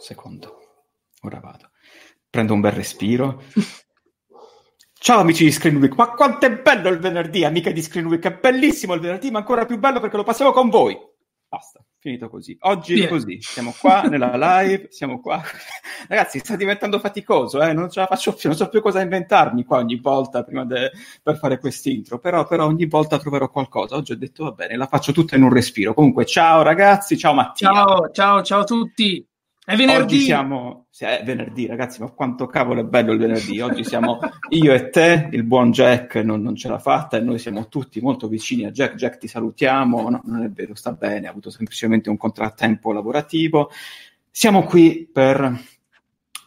Secondo. Ora vado. Prendo un bel respiro. Ciao amici di Screen Week, ma quanto è bello il venerdì, amiche di Screen Week, è bellissimo il venerdì, ma ancora più bello perché lo passiamo con voi. Basta, finito così. Oggi è così, siamo qua nella live, siamo qua. Ragazzi, sta diventando faticoso, eh? non ce la faccio più, non so più cosa inventarmi qua ogni volta prima de... per fare quest'intro, però, però ogni volta troverò qualcosa. Oggi ho detto va bene, la faccio tutta in un respiro. Comunque, ciao ragazzi, ciao Mattia. Ciao, ciao, ciao a tutti. È venerdì. Oggi siamo. È venerdì, ragazzi, ma quanto cavolo è bello il venerdì. Oggi siamo io e te, il buon Jack non, non ce l'ha fatta e noi siamo tutti molto vicini a Jack. Jack, ti salutiamo. No, non è vero, sta bene, ha avuto semplicemente un contrattempo lavorativo. Siamo qui per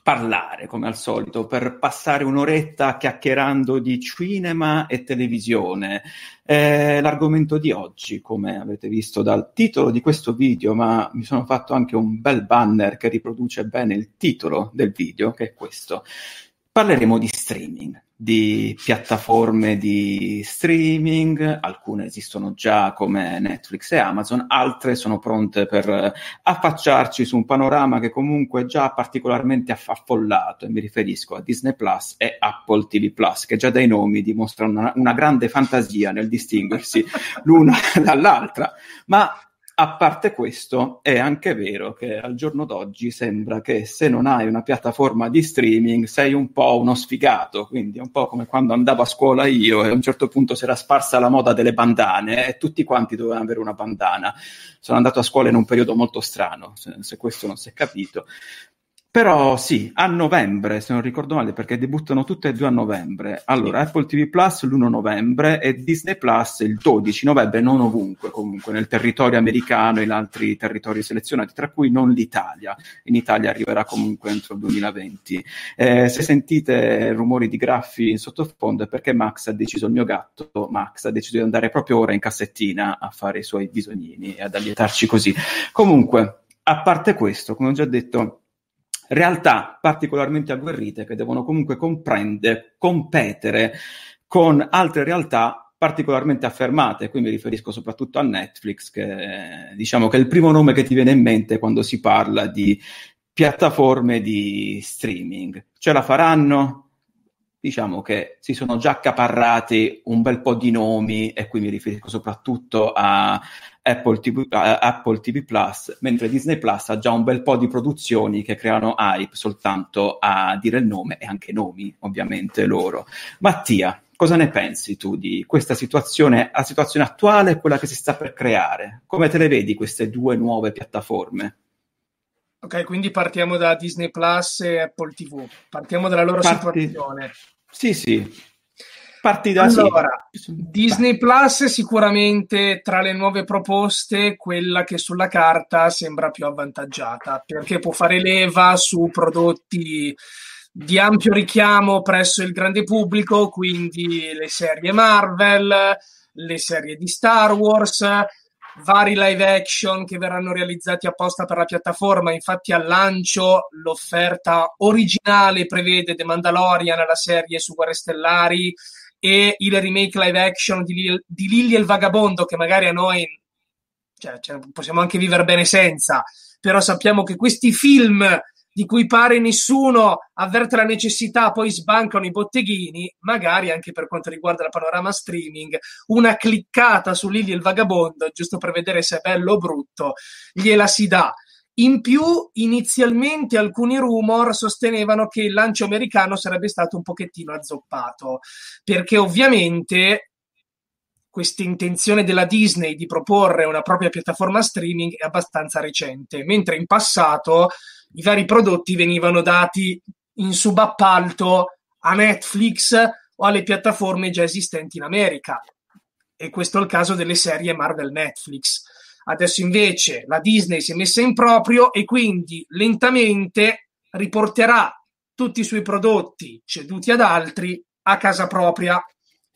parlare, come al solito, per passare un'oretta chiacchierando di cinema e televisione. Eh, l'argomento di oggi, come avete visto dal titolo di questo video, ma mi sono fatto anche un bel banner che riproduce bene il titolo del video, che è questo. Parleremo di streaming di piattaforme di streaming, alcune esistono già come Netflix e Amazon, altre sono pronte per affacciarci su un panorama che comunque è già particolarmente affollato e mi riferisco a Disney Plus e Apple TV Plus, che già dai nomi dimostrano una, una grande fantasia nel distinguersi l'una dall'altra, ma a parte questo, è anche vero che al giorno d'oggi sembra che se non hai una piattaforma di streaming sei un po' uno sfigato, quindi è un po' come quando andavo a scuola io e a un certo punto si era sparsa la moda delle bandane e tutti quanti dovevano avere una bandana. Sono andato a scuola in un periodo molto strano, se, se questo non si è capito, però sì, a novembre, se non ricordo male, perché debuttano tutte e due a novembre. Allora, Apple TV Plus l'1 novembre e Disney Plus il 12 novembre, non ovunque, comunque, nel territorio americano e in altri territori selezionati, tra cui non l'Italia. In Italia arriverà comunque entro il 2020. Eh, se sentite rumori di graffi in sottofondo è perché Max ha deciso, il mio gatto, Max ha deciso di andare proprio ora in cassettina a fare i suoi bisognini e ad allietarci così. Comunque, a parte questo, come ho già detto realtà particolarmente agguerrite che devono comunque competere con altre realtà particolarmente affermate, qui mi riferisco soprattutto a Netflix, che diciamo che è il primo nome che ti viene in mente quando si parla di piattaforme di streaming. Ce la faranno? Diciamo che si sono già accaparrati un bel po' di nomi, e qui mi riferisco soprattutto a Apple TV, Apple TV Plus, mentre Disney Plus ha già un bel po' di produzioni che creano hype soltanto a dire il nome e anche nomi, ovviamente loro. Mattia, cosa ne pensi tu di questa situazione, la situazione attuale e quella che si sta per creare? Come te le vedi queste due nuove piattaforme? Ok, quindi partiamo da Disney Plus e Apple TV. Partiamo dalla loro Parti... situazione. Sì, sì. Parti da allora, sì. Disney Plus sicuramente tra le nuove proposte quella che sulla carta sembra più avvantaggiata perché può fare leva su prodotti di ampio richiamo presso il grande pubblico, quindi le serie Marvel, le serie di Star Wars, vari live action che verranno realizzati apposta per la piattaforma. Infatti, al lancio l'offerta originale prevede The Mandalorian, la serie su Guerre Stellari, e il remake live action di, Lil- di Lily e il Vagabondo, che magari a noi cioè, cioè, possiamo anche vivere bene senza, però sappiamo che questi film di cui pare nessuno avverte la necessità, poi sbancano i botteghini, magari anche per quanto riguarda il panorama streaming, una cliccata su Lily e il Vagabondo, giusto per vedere se è bello o brutto, gliela si dà. In più, inizialmente alcuni rumor sostenevano che il lancio americano sarebbe stato un pochettino azzoppato, perché ovviamente questa intenzione della Disney di proporre una propria piattaforma streaming è abbastanza recente, mentre in passato i vari prodotti venivano dati in subappalto a Netflix o alle piattaforme già esistenti in America. E questo è il caso delle serie Marvel Netflix. Adesso invece la Disney si è messa in proprio e quindi lentamente riporterà tutti i suoi prodotti ceduti ad altri a casa propria.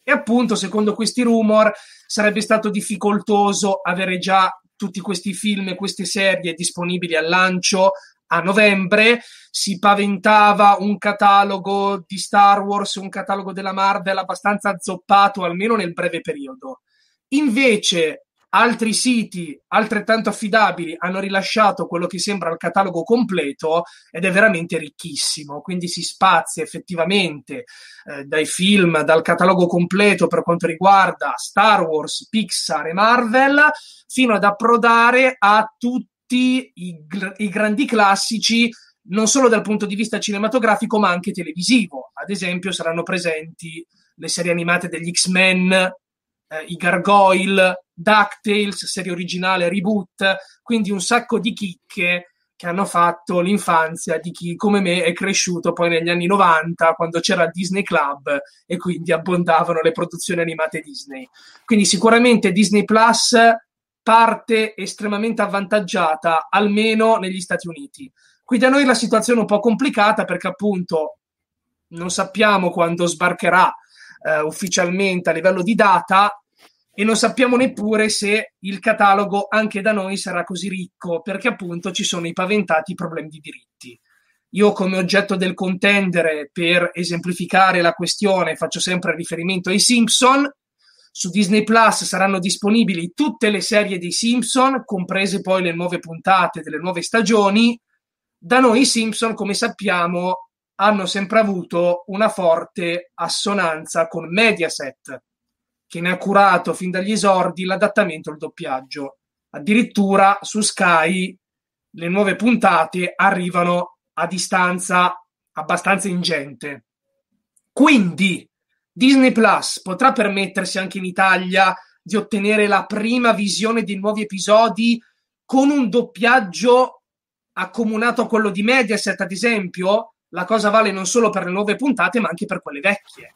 E appunto, secondo questi rumor, sarebbe stato difficoltoso avere già tutti questi film e queste serie disponibili al lancio a novembre. Si paventava un catalogo di Star Wars, un catalogo della Marvel abbastanza zoppato, almeno nel breve periodo. Invece, altri siti altrettanto affidabili hanno rilasciato quello che sembra il catalogo completo ed è veramente ricchissimo, quindi si spazia effettivamente eh, dai film, dal catalogo completo per quanto riguarda Star Wars, Pixar e Marvel, fino ad approdare a tutti i, i grandi classici non solo dal punto di vista cinematografico ma anche televisivo. Ad esempio saranno presenti le serie animate degli X-Men, eh, i Gargoyle, DuckTales, serie originale, reboot, quindi un sacco di chicche che hanno fatto l'infanzia di chi come me è cresciuto poi negli anni 90 quando c'era il Disney Club e quindi abbondavano le produzioni animate Disney. Quindi sicuramente Disney Plus parte estremamente avvantaggiata, almeno negli Stati Uniti. Qui da noi la situazione è un po' complicata perché appunto non sappiamo quando sbarcherà eh, ufficialmente a livello di data e non sappiamo neppure se il catalogo anche da noi sarà così ricco, perché appunto ci sono i paventati problemi di diritti. Io come oggetto del contendere, per esemplificare la questione, faccio sempre riferimento ai Simpson. Su Disney Plus saranno disponibili tutte le serie dei Simpson, comprese poi le nuove puntate delle nuove stagioni. Da noi i Simpson, come sappiamo, hanno sempre avuto una forte assonanza con Mediaset, che ne ha curato fin dagli esordi l'adattamento al doppiaggio. Addirittura su Sky le nuove puntate arrivano a distanza abbastanza ingente. Quindi Disney Plus potrà permettersi anche in Italia di ottenere la prima visione dei nuovi episodi con un doppiaggio accomunato a quello di Mediaset, ad esempio? La cosa vale non solo per le nuove puntate, ma anche per quelle vecchie.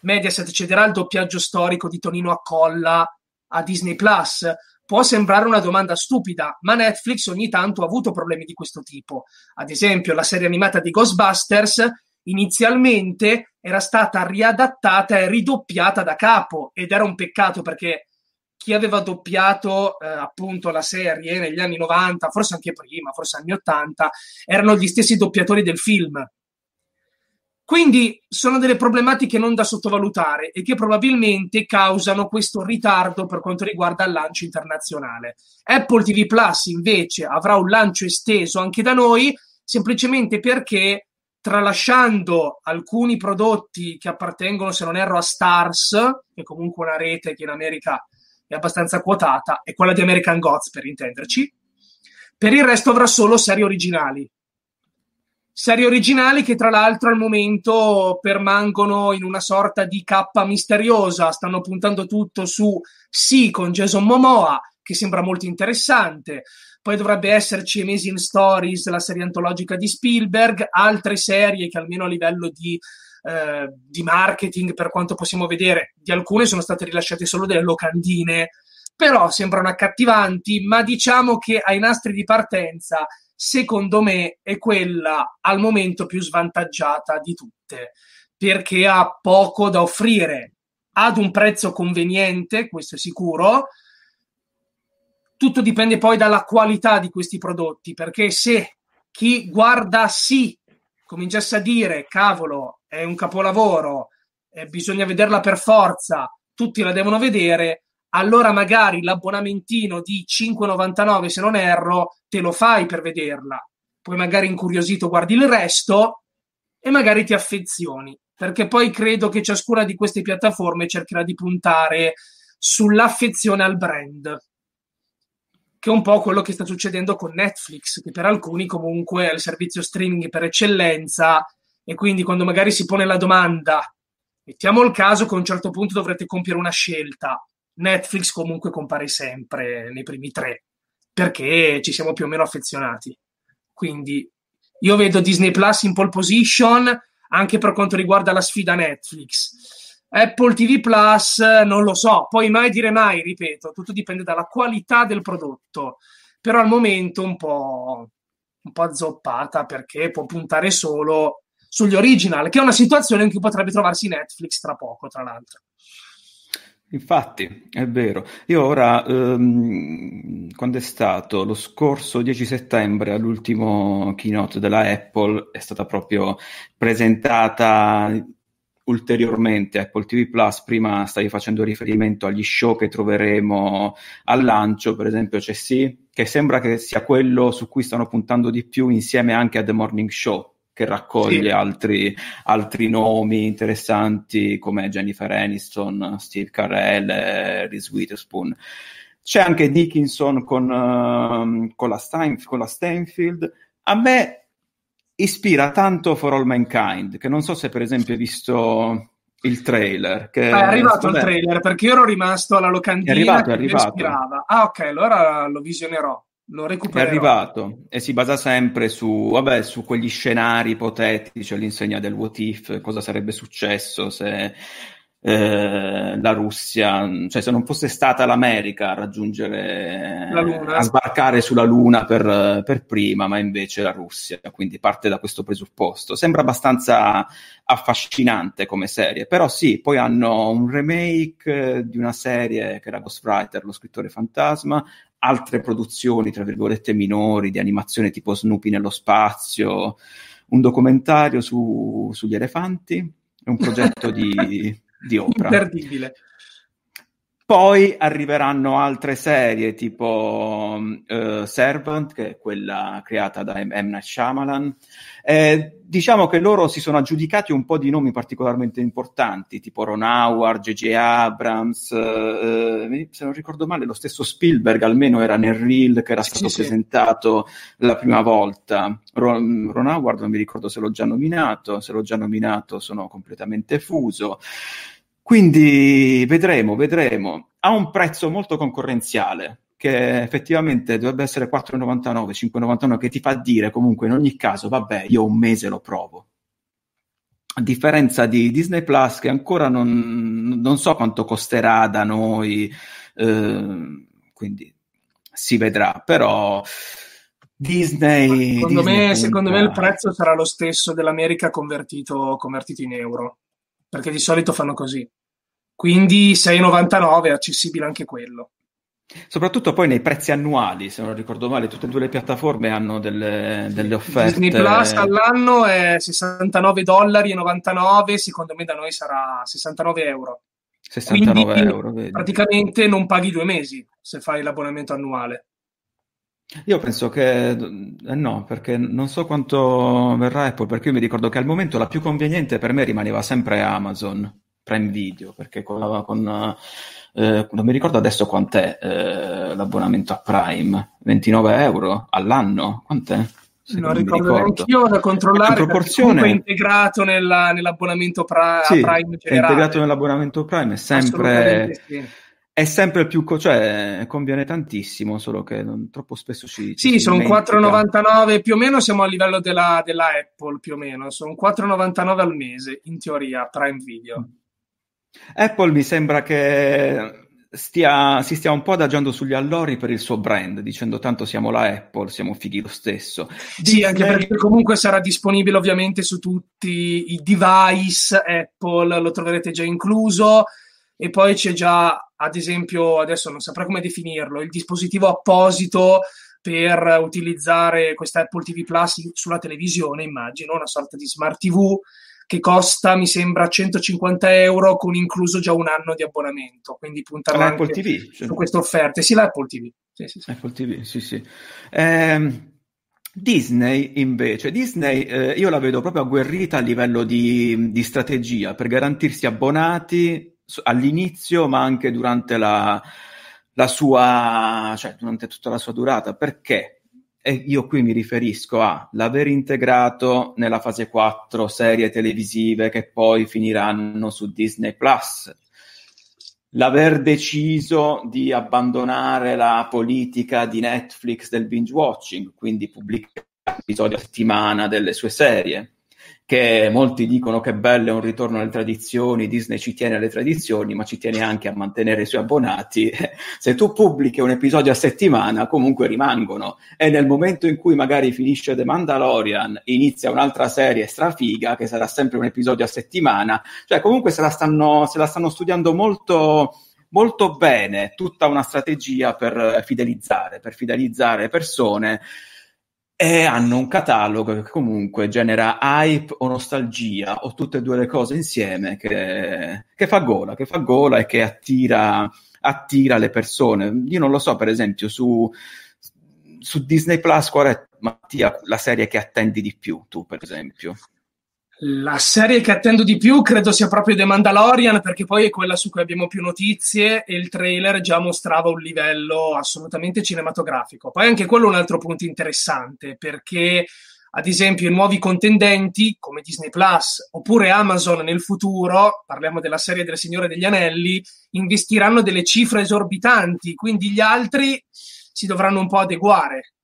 Mediaset cederà il doppiaggio storico di Tonino Accolla a Disney Plus. Può sembrare una domanda stupida, ma Netflix ogni tanto ha avuto problemi di questo tipo. Ad esempio, la serie animata di Ghostbusters inizialmente era stata riadattata e ridoppiata da capo ed era un peccato perché chi aveva doppiato eh, appunto la serie negli anni 90, forse anche prima, forse anni 80, erano gli stessi doppiatori del film. Quindi sono delle problematiche non da sottovalutare e che probabilmente causano questo ritardo per quanto riguarda il lancio internazionale. Apple TV Plus invece avrà un lancio esteso anche da noi, semplicemente perché tralasciando alcuni prodotti che appartengono, se non erro, a Stars, che è comunque una rete che in America è abbastanza quotata, e quella di American Gods per intenderci, per il resto avrà solo serie originali. Serie originali che tra l'altro al momento permangono in una sorta di cappa misteriosa, stanno puntando tutto su sì con Jason Momoa, che sembra molto interessante. Poi dovrebbe esserci Amazing Stories, la serie antologica di Spielberg, altre serie che almeno a livello di, eh, di marketing, per quanto possiamo vedere, di alcune sono state rilasciate solo delle locandine, però sembrano accattivanti, ma diciamo che ai nastri di partenza secondo me è quella al momento più svantaggiata di tutte, perché ha poco da offrire ad un prezzo conveniente, questo è sicuro. Tutto dipende poi dalla qualità di questi prodotti, perché se chi guarda sì cominciasse a dire cavolo, è un capolavoro, eh, bisogna vederla per forza, tutti la devono vedere, allora magari l'abbonamentino di 5,99 se non erro te lo fai per vederla. Poi magari incuriosito guardi il resto e magari ti affezioni, perché poi credo che ciascuna di queste piattaforme cercherà di puntare sull'affezione al brand, che è un po' quello che sta succedendo con Netflix, che per alcuni comunque è il servizio streaming per eccellenza e quindi quando magari si pone la domanda, mettiamo il caso che a un certo punto dovrete compiere una scelta, Netflix comunque compare sempre nei primi tre perché ci siamo più o meno affezionati. Quindi io vedo Disney Plus in pole position anche per quanto riguarda la sfida Netflix. Apple TV Plus non lo so, poi mai dire mai, ripeto, tutto dipende dalla qualità del prodotto, però al momento un po', un po' azzoppata perché può puntare solo sugli original, che è una situazione in cui potrebbe trovarsi Netflix tra poco, tra l'altro. Infatti, è vero. Io ora, ehm, quando è stato lo scorso 10 settembre all'ultimo keynote della Apple, è stata proprio presentata ulteriormente Apple TV Plus. Prima stavi facendo riferimento agli show che troveremo al lancio, per esempio c'è sì, che sembra che sia quello su cui stanno puntando di più insieme anche a The Morning Show che raccoglie sì. altri, altri, nomi interessanti come Jennifer Aniston, Steve Carell Reese Witherspoon. C'è anche Dickinson con, uh, con, la Stein, con la Steinfield. A me ispira tanto For All Mankind, che non so se per esempio hai visto il trailer. Che, ah, è arrivato il trailer perché io ero rimasto alla locandina è arrivato, è arrivato. Ah, ok, allora lo visionerò. Lo recupererò. È arrivato e si basa sempre su, vabbè, su quegli scenari ipotetici all'insegna del what if, cosa sarebbe successo se eh, la Russia, cioè se non fosse stata l'America a raggiungere, a sbarcare sulla Luna per, per, prima, ma invece la Russia, quindi parte da questo presupposto. Sembra abbastanza affascinante come serie, però sì, poi hanno un remake di una serie che era Ghostwriter, lo scrittore fantasma, altre produzioni, tra virgolette, minori di animazione tipo Snoopy nello spazio, un documentario su, sugli elefanti, un progetto di, di Oprah. Imperdibile. Poi arriveranno altre serie tipo uh, Servant, che è quella creata da M. M. Night Shyamalan. Eh, diciamo che loro si sono aggiudicati un po' di nomi particolarmente importanti, tipo Ron Howard, J.J. Abrams, eh, se non ricordo male lo stesso Spielberg almeno era nel reel che era sì, stato sì, presentato la prima volta. Ron, Ron Howard non mi ricordo se l'ho già nominato, se l'ho già nominato sono completamente fuso. Quindi vedremo, vedremo. Ha un prezzo molto concorrenziale, che effettivamente dovrebbe essere 4,99, 5,99, che ti fa dire comunque in ogni caso, vabbè, io un mese lo provo. A differenza di Disney Plus, che ancora non, non so quanto costerà da noi, eh, quindi si vedrà, però Disney... Secondo, Disney me, secondo me il prezzo sarà lo stesso dell'America convertito, convertito in euro perché di solito fanno così. Quindi 6,99 è accessibile anche quello. Soprattutto poi nei prezzi annuali, se non ricordo male, tutte e due le piattaforme hanno delle, delle offerte. Disney Plus all'anno è 69 dollari e 99, secondo me da noi sarà 69 euro. 69 Quindi, euro, vedi. praticamente non paghi due mesi se fai l'abbonamento annuale. Io penso che eh no, perché non so quanto verrà Apple, perché io mi ricordo che al momento la più conveniente per me rimaneva sempre Amazon Prime Video, perché con, con eh, non mi ricordo adesso quant'è eh, l'abbonamento a Prime, 29 euro all'anno, quant'è? Se non, non ricordo neanche io da controllare proporzione è integrato nella, nell'abbonamento pra, sì, Prime generale. È integrato nell'abbonamento Prime, è sempre sì è sempre più, co- cioè conviene tantissimo, solo che non, troppo spesso ci... Sì, sono 4,99 più o meno, siamo a livello della, della, Apple più o meno, sono 4,99 al mese, in teoria, Prime Video. Apple mi sembra che stia, si stia un po' adagiando sugli allori per il suo brand, dicendo tanto siamo la Apple, siamo fighi lo stesso. Sì, Disney... anche perché comunque sarà disponibile ovviamente su tutti i device Apple, lo troverete già incluso e poi c'è già, ad esempio, adesso non saprei come definirlo, il dispositivo apposito per utilizzare questa Apple TV Plus sulla televisione, immagino, una sorta di smart TV che costa, mi sembra, 150 euro con incluso già un anno di abbonamento. Quindi puntano L'Apple TV, cioè... su queste offerte. Sì, l'Apple TV. Sì, sì, sì. Apple TV, sì, sì. Eh, Disney invece, Disney eh, io la vedo proprio agguerrita a livello di, di strategia per garantirsi abbonati all'inizio, ma anche durante la, la sua, cioè durante tutta la sua durata. Perché? E io qui mi riferisco a l'aver integrato nella fase 4 serie televisive che poi finiranno su Disney Plus, l'aver deciso di abbandonare la politica di Netflix del binge watching, quindi pubblicare episodi a settimana delle sue serie, che molti dicono che bello è un ritorno alle tradizioni, Disney ci tiene alle tradizioni, ma ci tiene anche a mantenere i suoi abbonati. Se tu pubblichi un episodio a settimana, comunque rimangono. E nel momento in cui magari finisce The Mandalorian, inizia un'altra serie strafiga, che sarà sempre un episodio a settimana, cioè comunque se la stanno, se la stanno studiando molto molto bene tutta una strategia per fidelizzare, per fidelizzare persone e hanno un catalogo che comunque genera hype o nostalgia o tutte e due le cose insieme che, che fa gola, che fa gola e che attira, attira le persone. Io non lo so, per esempio, su, su Disney Plus qual è Mattia, la serie che attendi di più, tu per esempio? La serie che attendo di più credo sia proprio The Mandalorian perché poi è quella su cui abbiamo più notizie e il trailer già mostrava un livello assolutamente cinematografico. Poi anche quello è un altro punto interessante perché ad esempio i nuovi contendenti come Disney Plus oppure Amazon nel futuro, parliamo della serie del Signore degli Anelli, investiranno delle cifre esorbitanti, quindi gli altri si dovranno un po' adeguare.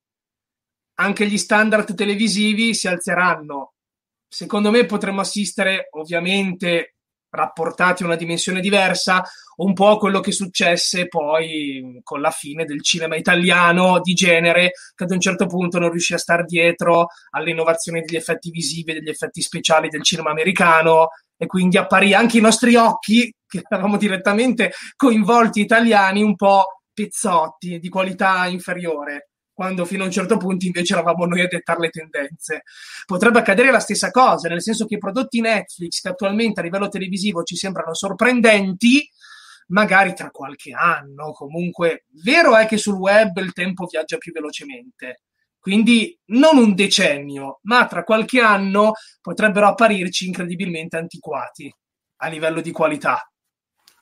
Anche gli standard televisivi si alzeranno secondo me potremmo assistere, ovviamente rapportati a una dimensione diversa, un po' a quello che successe poi con la fine del cinema italiano di genere, che ad un certo punto non riuscì a star dietro alle innovazioni degli effetti visivi, degli effetti speciali del cinema americano. E quindi apparì anche i nostri occhi, che eravamo direttamente coinvolti italiani, un po' pezzotti di qualità inferiore quando fino a un certo punto invece eravamo noi a dettare le tendenze. Potrebbe accadere la stessa cosa, nel senso che i prodotti Netflix che attualmente a livello televisivo ci sembrano sorprendenti, magari tra qualche anno, comunque, vero è che sul web il tempo viaggia più velocemente. Quindi non un decennio, ma tra qualche anno potrebbero apparirci incredibilmente antiquati a livello di qualità.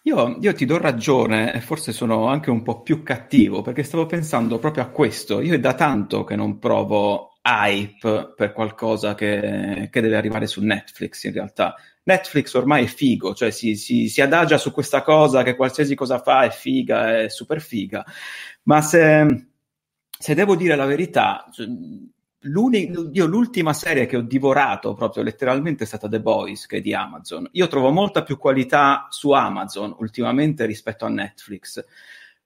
Io, io, ti do ragione e forse sono anche un po' più cattivo perché stavo pensando proprio a questo. Io è da tanto che non provo hype per qualcosa che, che deve arrivare su Netflix in realtà. Netflix ormai è figo, cioè si, si, si, adagia su questa cosa che qualsiasi cosa fa è figa, è super figa. Ma se, se devo dire la verità, io l'ultima serie che ho divorato proprio letteralmente è stata The Boys, che è di Amazon. Io trovo molta più qualità su Amazon ultimamente rispetto a Netflix.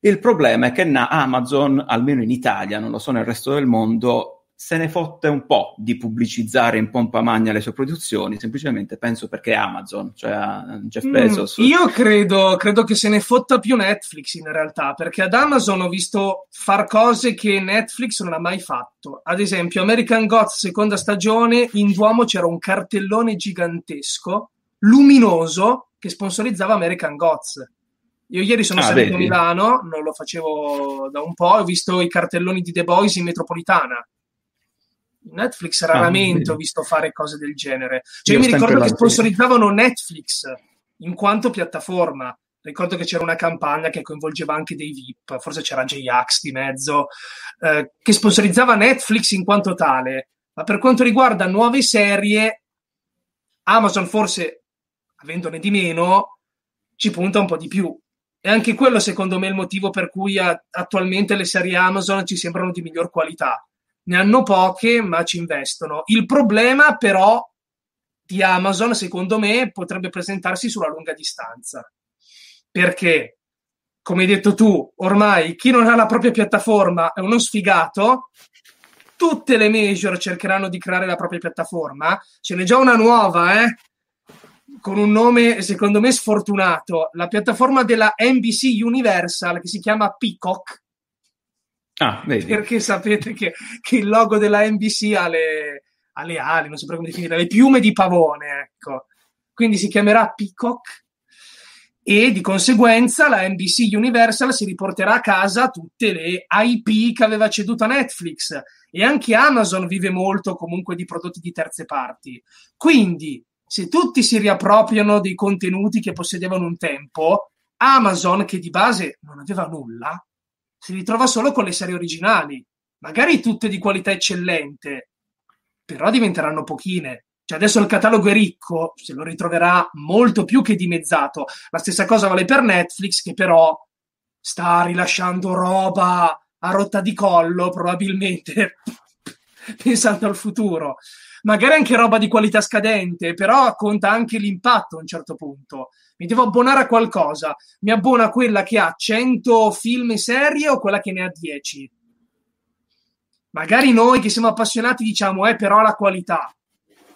Il problema è che Amazon, almeno in Italia, non lo so nel resto del mondo, se ne fotte un po' di pubblicizzare in pompa magna le sue produzioni, semplicemente penso perché Amazon, cioè Jeff mm, Bezos. Mm, io credo, credo, che se ne fotta più Netflix in realtà, perché ad Amazon ho visto far cose che Netflix non ha mai fatto. Ad esempio, American Gods seconda stagione, in Duomo c'era un cartellone gigantesco, luminoso, che sponsorizzava American Gods. Io ieri sono ah, salito a Milano, non lo facevo da un po', ho visto i cartelloni di The Boys in metropolitana Netflix raramente ah, ho visto fare cose del genere. Cioè, io, io mi ricordo che sponsorizzavano Netflix in quanto piattaforma. Ricordo che c'era una campagna che coinvolgeva anche dei VIP, forse c'era J-Ax di mezzo, eh, che sponsorizzava Netflix in quanto tale. Ma per quanto riguarda nuove serie, Amazon forse, avendone di meno, ci punta un po' di più. E anche quello, secondo me, è il motivo per cui a- attualmente le serie Amazon ci sembrano di miglior qualità ne hanno poche, ma ci investono. Il problema, però, di Amazon, secondo me, potrebbe presentarsi sulla lunga distanza. Perché, come hai detto tu, ormai chi non ha la propria piattaforma è uno sfigato. Tutte le major cercheranno di creare la propria piattaforma. Ce n'è già una nuova, eh? con un nome secondo me sfortunato, la piattaforma della NBC Universal che si chiama Peacock, Ah, perché sapete che, che, il logo della NBC ha le, ha le ali, non so come definire, le piume di pavone, ecco. Quindi si chiamerà Peacock e di conseguenza la NBC Universal si riporterà a casa tutte le IP che aveva ceduto a Netflix e anche Amazon vive molto comunque di prodotti di terze parti. Quindi, se tutti si riappropriano dei contenuti che possedevano un tempo, Amazon, che di base non aveva nulla, si ritrova solo con le serie originali, magari tutte di qualità eccellente, però diventeranno pochine. Cioè adesso il catalogo è ricco, se lo ritroverà molto più che dimezzato. La stessa cosa vale per Netflix, che però sta rilasciando roba a rotta di collo, probabilmente pensando al futuro. magari anche roba di qualità scadente, però conta anche l'impatto a un certo punto. Mi devo abbonare a qualcosa, mi abbona quella che ha 100 film e serie o quella che ne ha 10. Magari noi che siamo appassionati diciamo, eh, però la qualità.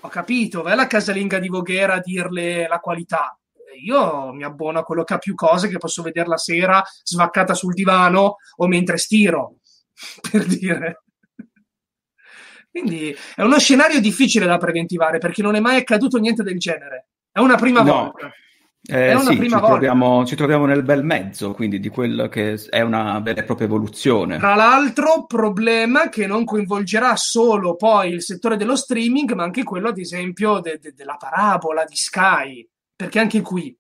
Ho capito, vai alla casalinga di Voghera a dirle la qualità. Io mi abbono a quello che ha più cose che posso vedere la sera svaccata sul divano o mentre stiro, per dire. Quindi è uno scenario difficile da preventivare perché non è mai accaduto niente del genere. È una prima no. volta. Eh, sì, ci. Troviamo, ci troviamo nel bel mezzo, quindi di quello che è una vera e propria evoluzione. Tra l'altro, problema che non coinvolgerà solo poi il settore dello streaming, ma anche quello, ad esempio, de- de- della parabola di Sky, perché anche qui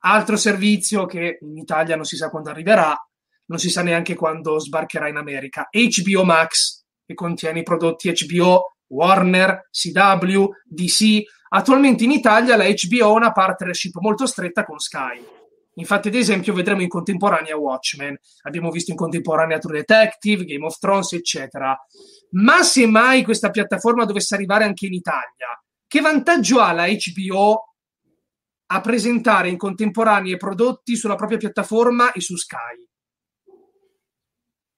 altro servizio che in Italia non si sa quando arriverà, non si sa neanche quando sbarcherà in America. HBO Max che contiene i prodotti HBO, Warner, CW, DC. Attualmente in Italia la HBO ha una partnership molto stretta con Sky. Infatti, ad esempio, vedremo in contemporanea Watchmen, abbiamo visto in contemporanea True Detective, Game of Thrones, eccetera. Ma se mai questa piattaforma dovesse arrivare anche in Italia, che vantaggio ha la HBO a presentare in contemporanea prodotti sulla propria piattaforma e su Sky?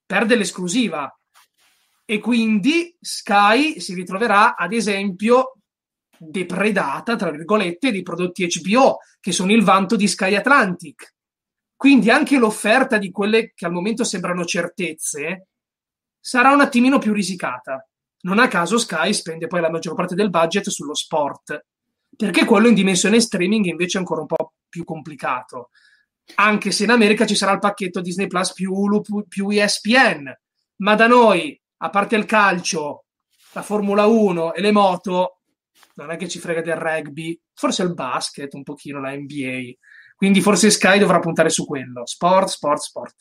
Perde l'esclusiva e quindi Sky si ritroverà, ad esempio, depredata, tra virgolette, di prodotti HBO, che sono il vanto di Sky Atlantic. Quindi anche l'offerta di quelle che al momento sembrano certezze sarà un attimino più risicata. Non a caso Sky spende poi la maggior parte del budget sullo sport, perché quello in dimensione streaming invece è ancora un po' più complicato. Anche se in America ci sarà il pacchetto Disney Plus più Hulu più ESPN, ma da noi a parte il calcio, la Formula 1 e le moto, non è che ci frega del rugby, forse il basket, un pochino la NBA. Quindi forse Sky dovrà puntare su quello. Sport, sport, sport.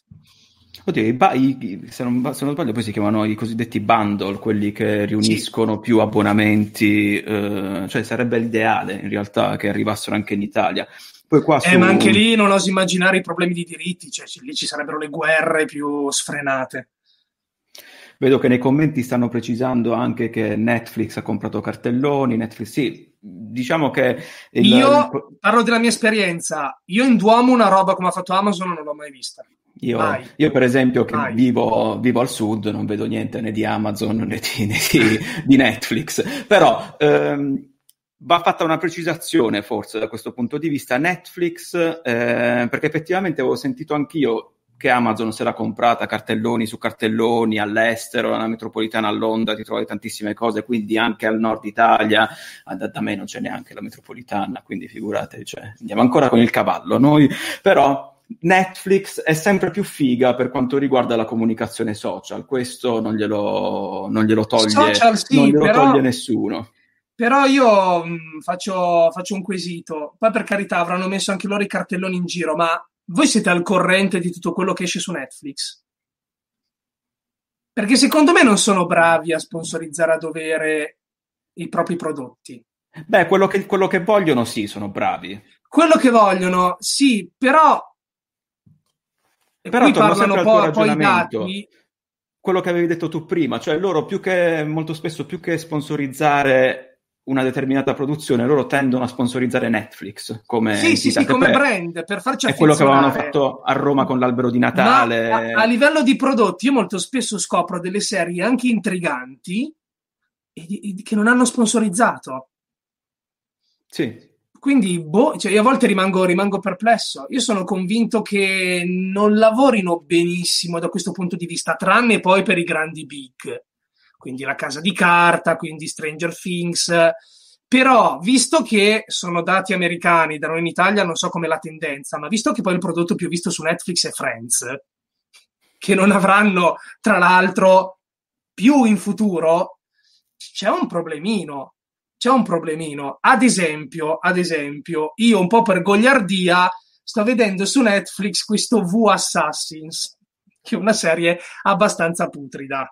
Oddio, i ba- i, se, non, se, non, sbaglio poi si chiamano i cosiddetti bundle, quelli che riuniscono sì. più abbonamenti, eh, cioè sarebbe l'ideale in realtà che arrivassero anche in Italia. Poi qua su... eh, ma anche lì non oso immaginare i problemi di diritti, cioè lì ci sarebbero le guerre più sfrenate. Vedo che nei commenti stanno precisando anche che Netflix ha comprato cartelloni, Netflix sì, diciamo che... Il, io il... parlo della mia esperienza, io in Duomo una roba come ha fatto Amazon non l'ho mai vista. Io, io, per esempio, che vivo, vivo, al sud, non vedo niente né di Amazon né di, né di, di Netflix, però ehm, va fatta una precisazione forse da questo punto di vista. Netflix, eh, perché effettivamente avevo sentito anch'io che Amazon se l'ha comprata cartelloni su cartelloni all'estero, alla metropolitana a Londra ti trovi tantissime cose, quindi anche al nord Italia, da, da me non c'è neanche la metropolitana, quindi figurate, cioè, andiamo ancora con il cavallo noi, però Netflix è sempre più figa per quanto riguarda la comunicazione social, questo non glielo, non glielo toglie, social, sì, non glielo però... toglie nessuno. Però io mh, faccio, faccio, un quesito. Poi per carità avranno messo anche loro i cartelloni in giro, ma voi siete al corrente di tutto quello che esce su Netflix? Perché secondo me non sono bravi a sponsorizzare a dovere i propri prodotti. Beh, quello che, quello che vogliono sì, sono bravi. Quello che vogliono, sì, però... Però parlano poi, poi i dati quello che avevi detto tu prima, cioè loro più che molto spesso più che sponsorizzare una determinata produzione, loro tendono a sponsorizzare Netflix come, sì, sì, sì, come brand per farci È quello che avevano fatto a Roma con l'albero di Natale. A, a, livello di prodotti, io molto spesso scopro delle serie anche intriganti e, e, che non hanno sponsorizzato. Sì. Quindi, boh, cioè io a volte rimango, rimango perplesso. Io sono convinto che non lavorino benissimo da questo punto di vista, tranne poi per i grandi big quindi La Casa di Carta, quindi Stranger Things. Però, visto che sono dati americani, da noi in Italia non so come la tendenza, ma visto che poi il prodotto più visto su Netflix è Friends, che non avranno, tra l'altro, più in futuro, c'è un problemino. C'è un problemino. Ad esempio, ad esempio, io un po' per gogliardia sto vedendo su Netflix questo V Assassins, che è una serie abbastanza putrida.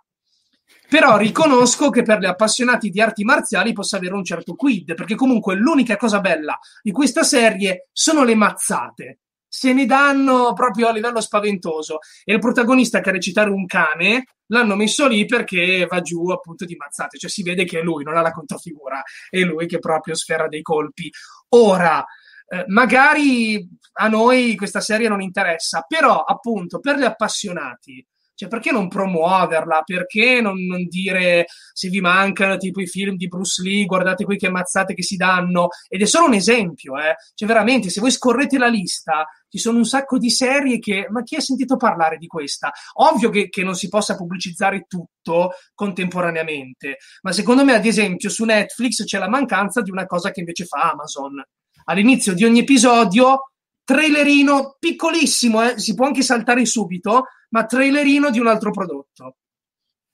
Però riconosco che per gli appassionati di arti marziali possa avere un certo quid, perché comunque l'unica cosa bella di questa serie sono le mazzate. se ne danno proprio a livello spaventoso. E il protagonista che recitare un cane l'hanno messo lì perché va giù appunto di mazzate, cioè si vede che è lui, non ha la controfigura, è lui che proprio sferra dei colpi. Ora, eh, magari a noi questa serie non interessa, però appunto per gli appassionati cioè, perché non promuoverla? Perché non, non, dire se vi mancano tipo i film di Bruce Lee, guardate qui che mazzate che si danno? Ed è solo un esempio, eh. Cioè, veramente, se voi scorrete la lista, ci sono un sacco di serie che, ma chi ha sentito parlare di questa? Ovvio che, che non si possa pubblicizzare tutto contemporaneamente, ma secondo me, ad esempio, su Netflix c'è la mancanza di una cosa che invece fa Amazon. All'inizio di ogni episodio trailerino piccolissimo, eh? si può anche saltare subito, ma trailerino di un altro prodotto.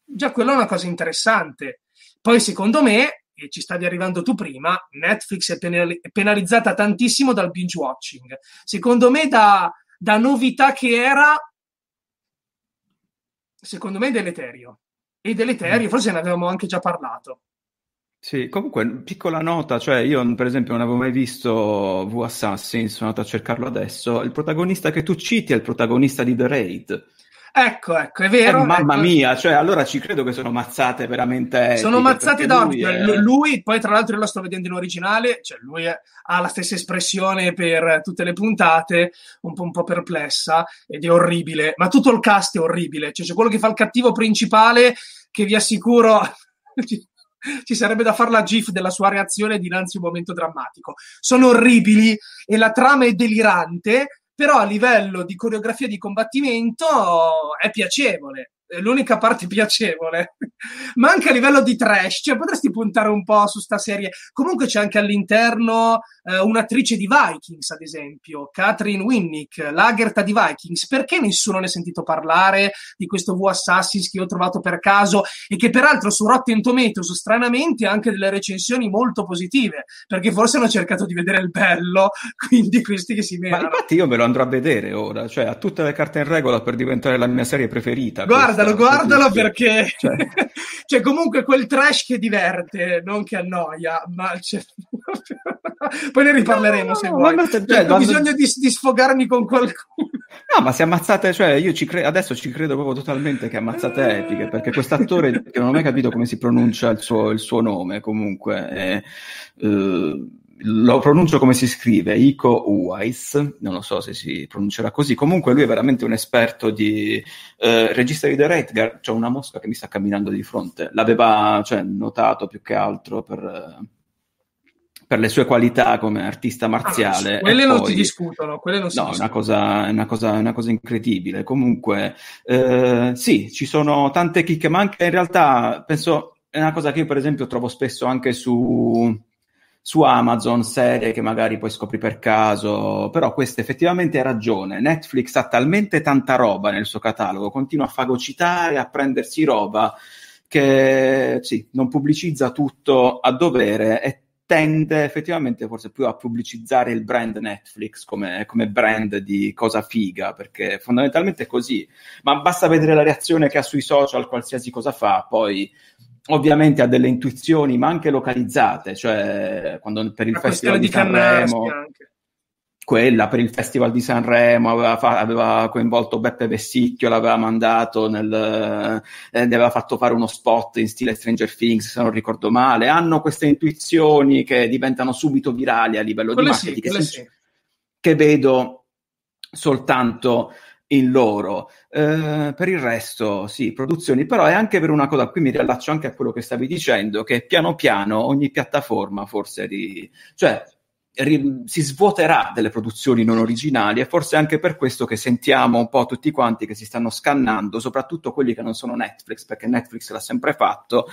Già quella è una cosa interessante. Poi secondo me, e ci stavi arrivando tu prima, Netflix è, penali- penalizzata tantissimo dal binge watching. Secondo me da, da novità che era, secondo me deleterio. E deleterio, mm. forse ne avevamo anche già parlato. Sì, comunque, piccola nota, cioè io per esempio non avevo mai visto V Assassin, sono andato a cercarlo adesso, il protagonista che tu citi è il protagonista di The Raid. Ecco, ecco, è vero. Eh, mamma ecco. mia, cioè allora ci credo che sono mazzate veramente. Sono mazzate d'orto. Lui, è... lui, poi tra l'altro io lo sto vedendo in originale, cioè lui è, ha la stessa espressione per tutte le puntate, un po', un po' perplessa ed è orribile, ma tutto il cast è orribile, cioè c'è quello che fa il cattivo principale che vi assicuro ci sarebbe da fare la GIF della sua reazione dinanzi a un momento drammatico. Sono orribili e la trama è delirante, però a livello di coreografia di combattimento è piacevole l'unica parte piacevole, ma anche a livello di trash, cioè potresti puntare un po' su sta serie. Comunque c'è anche all'interno eh, un'attrice di Vikings, ad esempio, Catherine Winnick, l'Agerta di Vikings. Perché nessuno ne ha sentito parlare di questo V Assassins che ho trovato per caso e che peraltro su Rotten Tomatoes stranamente ha anche delle recensioni molto positive, perché forse hanno cercato di vedere il bello, quindi questi che si menano. Ma infatti io me lo andrò a vedere ora, cioè ha tutte le carte in regola per diventare la mia serie preferita. Guarda, guardalo, guardalo perché cioè. c'è comunque quel trash che diverte, non che annoia, ma poi ne riparleremo no, se no, vuoi. Cioè, cioè, ho quando... bisogno di, di, sfogarmi con qualcuno. No, ma se ammazzate, cioè io ci cre- adesso ci credo proprio totalmente che ammazzate epiche, perché quest'attore che non ho mai capito come si pronuncia il suo, il suo nome, comunque è, uh, lo pronuncio come si scrive, Iko Uwais, non lo so se si pronuncerà così, comunque lui è veramente un esperto di eh, regista di The Raid, c'è una mosca che mi sta camminando di fronte, l'aveva cioè, notato più che altro per, per le sue qualità come artista marziale. Ah, quelle non poi, si discutono, quelle non si no, discutono. È una cosa, è una cosa, una cosa incredibile. Comunque, eh, sì, ci sono tante chicche, ma anche in realtà penso, è una cosa che io per esempio trovo spesso anche su su Amazon serie che magari poi scopri per caso, però questa effettivamente ha ragione. Netflix ha talmente tanta roba nel suo catalogo, continua a fagocitare, a prendersi roba che sì, non pubblicizza tutto a dovere e tende effettivamente forse più a pubblicizzare il brand Netflix come, come, brand di cosa figa, perché fondamentalmente è così. Ma basta vedere la reazione che ha sui social, qualsiasi cosa fa, poi ovviamente ha delle intuizioni, ma anche localizzate, cioè quando per il La Festival di, Sanremo, quella per il Festival di Sanremo aveva, fa- aveva coinvolto Beppe Vessicchio, l'aveva mandato nel, eh, aveva fatto fare uno spot in stile Stranger Things, se non ricordo male. Hanno queste intuizioni che diventano subito virali a livello quelle di marketing, sì, che, sì. che vedo soltanto in loro. Eh, per il resto, sì, produzioni, però è anche per una cosa, qui mi riallaccio anche a quello che stavi dicendo, che piano piano ogni piattaforma forse, di, cioè ri- si svuoterà delle produzioni non originali e forse anche per questo che sentiamo un po' tutti quanti che si stanno scannando, soprattutto quelli che non sono Netflix, perché Netflix l'ha sempre fatto,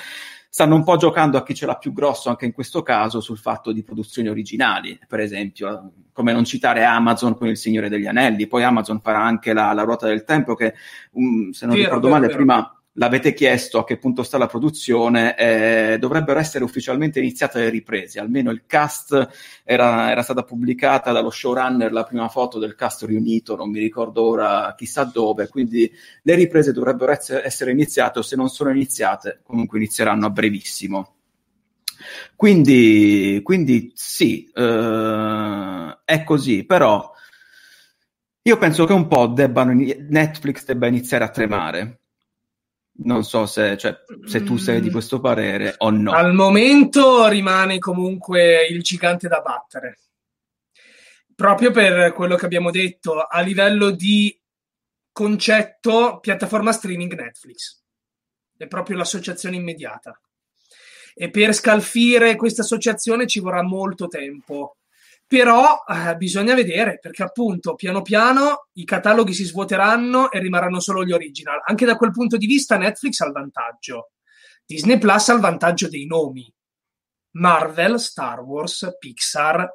stanno un po' giocando a chi ce l'ha più grosso anche in questo caso sul fatto di produzioni originali, per esempio, come non citare Amazon con Il Signore degli Anelli, poi Amazon farà anche la, la ruota del tempo che, um, se non vero, ricordo vero, male, vero. prima l'avete chiesto a che punto sta la produzione, eh, dovrebbero essere ufficialmente iniziate le riprese, almeno il cast era, era, stata pubblicata dallo showrunner la prima foto del cast riunito, non mi ricordo ora chissà dove, quindi le riprese dovrebbero essere, iniziate o se non sono iniziate comunque inizieranno a brevissimo. Quindi, quindi sì, eh, è così, però Io penso che un po' debbano, Netflix debba iniziare a tremare. Non so se, cioè, se tu sei di questo parere o no. Al momento rimane comunque il gigante da battere. Proprio per quello che abbiamo detto, a livello di concetto, piattaforma streaming Netflix. È proprio l'associazione immediata. E per scalfire questa associazione ci vorrà molto tempo però eh, bisogna vedere perché appunto piano piano i cataloghi si svuoteranno e rimarranno solo gli original. Anche da quel punto di vista Netflix ha il vantaggio. Disney Plus ha il vantaggio dei nomi. Marvel, Star Wars, Pixar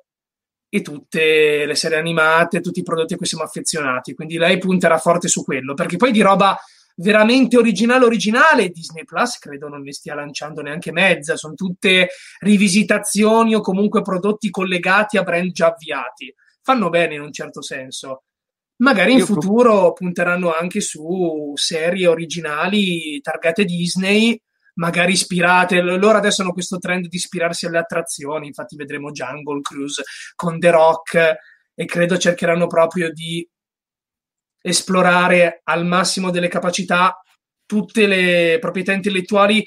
e tutte le serie animate, tutti i prodotti a cui siamo affezionati. Quindi lei punterà forte su quello, perché poi di roba veramente originale originale. Disney Plus credo non ne stia lanciando neanche mezza. Sono tutte rivisitazioni o comunque prodotti collegati a brand già avviati. Fanno bene in un certo senso. Magari in Io futuro pro... punteranno anche su serie originali targate Disney magari ispirate. Loro adesso hanno questo trend di ispirarsi alle attrazioni. Infatti vedremo Jungle Cruise con The Rock e credo cercheranno proprio di esplorare al massimo delle capacità tutte le proprietà intellettuali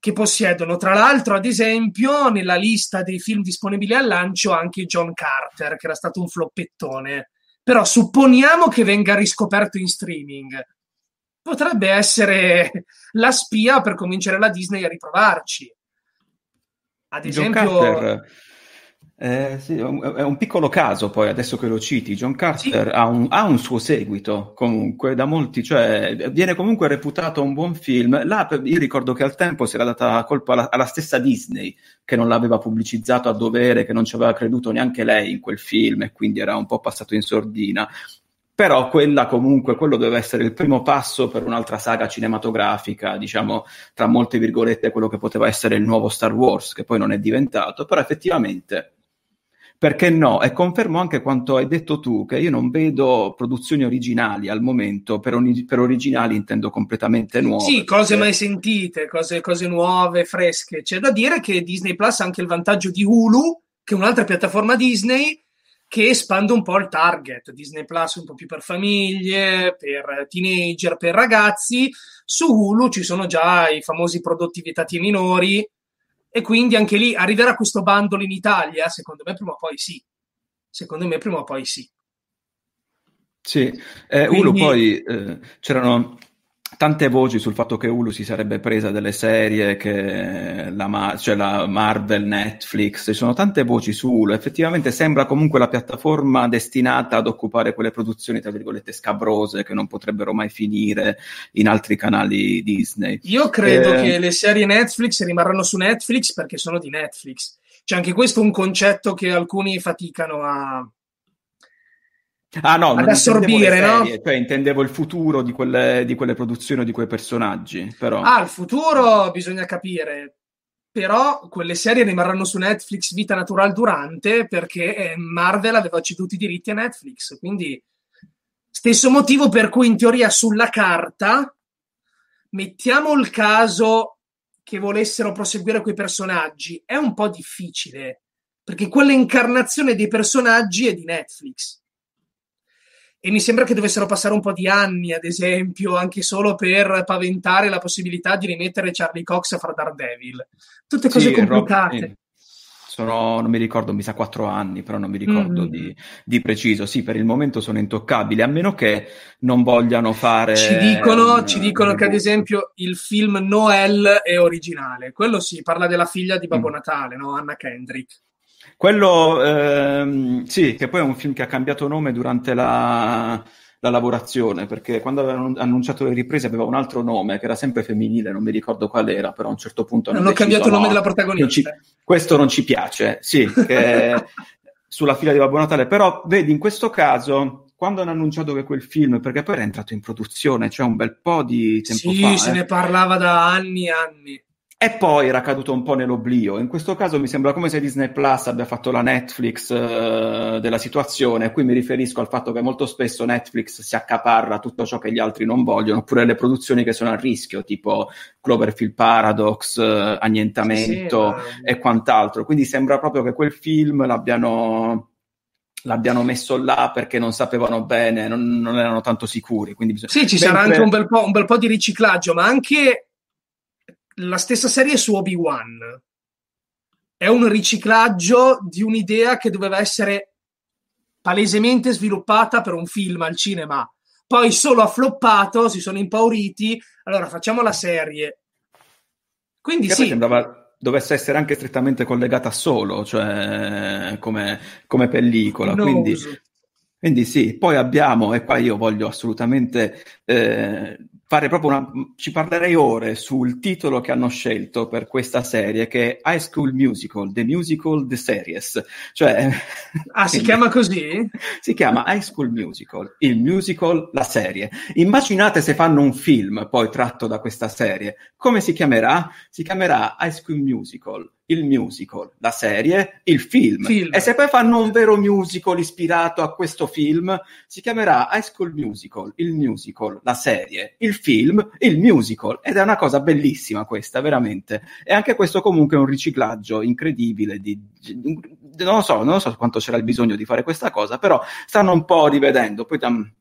che possiedono. Tra l'altro, ad esempio, nella lista dei film disponibili al lancio anche John Carter, che era stato un floppettone. Però supponiamo che venga riscoperto in streaming. Potrebbe essere la spia per convincere la Disney a riprovarci. Ad esempio, eh, sì, è un piccolo caso poi, adesso che lo citi, John Carter sì. ha, un, ha, un, suo seguito comunque, da molti, cioè viene comunque reputato un buon film. Là, io ricordo che al tempo si era data colpa alla, alla, stessa Disney, che non l'aveva pubblicizzato a dovere, che non ci aveva creduto neanche lei in quel film e quindi era un po' passato in sordina. Però quella comunque, quello deve essere il primo passo per un'altra saga cinematografica, diciamo, tra molte virgolette, quello che poteva essere il nuovo Star Wars, che poi non è diventato, però effettivamente perché no? E confermo anche quanto hai detto tu, che io non vedo produzioni originali al momento, per, on- per originali intendo completamente nuove. Sì, cose perché... mai sentite, cose, cose, nuove, fresche. C'è da dire che Disney Plus ha anche il vantaggio di Hulu, che è un'altra piattaforma Disney, che espande un po' il target. Disney Plus un po' più per famiglie, per teenager, per ragazzi. Su Hulu ci sono già i famosi prodotti vietati ai minori, e quindi anche lì arriverà questo bandolo in Italia? Secondo me prima o poi sì. Secondo me prima o poi sì. Sì, eh, quindi... Uno poi eh, c'erano tante voci sul fatto che Hulu si sarebbe presa delle serie, che la, cioè la Marvel, Netflix, ci sono tante voci su Hulu, effettivamente sembra comunque la piattaforma destinata ad occupare quelle produzioni, tra virgolette, scabrose che non potrebbero mai finire in altri canali Disney. Io credo eh... che le serie Netflix rimarranno su Netflix perché sono di Netflix. C'è anche questo un concetto che alcuni faticano a, Ah no, ad assorbire, no? Cioè, intendevo il futuro di quelle, di quelle produzioni o di quei personaggi. Però. Ah, il futuro bisogna capire. Però quelle serie rimarranno su Netflix vita natural durante perché eh, Marvel aveva ceduto i diritti a Netflix. Quindi, stesso motivo per cui in teoria sulla carta mettiamo il caso che volessero proseguire quei personaggi. È un po' difficile perché quell'incarnazione dei personaggi è di Netflix e mi sembra che dovessero passare un po' di anni, ad esempio, anche solo per paventare la possibilità di rimettere Charlie Cox a far Daredevil. Tutte cose sì, complicate. Rob, sono, non mi ricordo, mi sa quattro anni, però non mi ricordo mm. di, di, preciso. Sì, per il momento sono intoccabili, a meno che non vogliano fare... Ci dicono, um, ci dicono che, ad esempio, il film Noel è originale. Quello sì, parla della figlia di Babbo mm. Natale, no? Anna Kendrick. Quello, ehm, sì, che poi è un film che ha cambiato nome durante la, la lavorazione, perché quando avevano annunciato le riprese aveva un altro nome che era sempre femminile, non mi ricordo qual era, però a un certo punto hanno, hanno cambiato il nome della protagonista. Ci, questo non ci piace, sì, sulla fila di Babbo Natale, però vedi in questo caso quando hanno annunciato che quel film, perché poi era entrato in produzione, cioè un bel po' di tempo sì, fa. Sì, se eh. ne parlava da anni e anni e poi era caduto un po' nell'oblio. In questo caso mi sembra come se Disney Plus abbia fatto la Netflix uh, della situazione. Qui mi riferisco al fatto che molto spesso Netflix si accaparra tutto ciò che gli altri non vogliono, oppure le produzioni che sono a rischio, tipo Cloverfield Paradox, uh, Annientamento sì, sì, e quant'altro. Quindi sembra proprio che quel film l'abbiano l'abbiano messo là perché non sapevano bene, non, non erano tanto sicuri. Quindi bisogna... Sì, ci Mentre... sarà anche un bel, un bel, po', di riciclaggio, ma anche la stessa serie su Obi-Wan. È un riciclaggio di un'idea che doveva essere palesemente sviluppata per un film al cinema. Poi solo ha floppato, si sono impauriti, allora facciamo la serie. Quindi che sì. Sembrava dovesse essere anche strettamente collegata solo, cioè come, come pellicola. Quindi, quindi, sì, poi abbiamo, e qua io voglio assolutamente eh, fare proprio una... ci parlerei ore sul titolo che hanno scelto per questa serie che è High School Musical, The Musical, The Series. Cioè... Ah, si chiama così? Si chiama High School Musical, il musical, la serie. Immaginate se fanno un film poi tratto da questa serie. Come si chiamerà? Si chiamerà High School Musical il musical, la serie, il film. film. E se poi fanno un vero musical ispirato a questo film, si chiamerà High School Musical, il musical, la serie, il film, il musical. Ed è una cosa bellissima questa, veramente. E anche questo comunque è un riciclaggio incredibile di, non lo so, non lo so quanto c'era il bisogno di fare questa cosa, però stanno un po' rivedendo. Poi tam,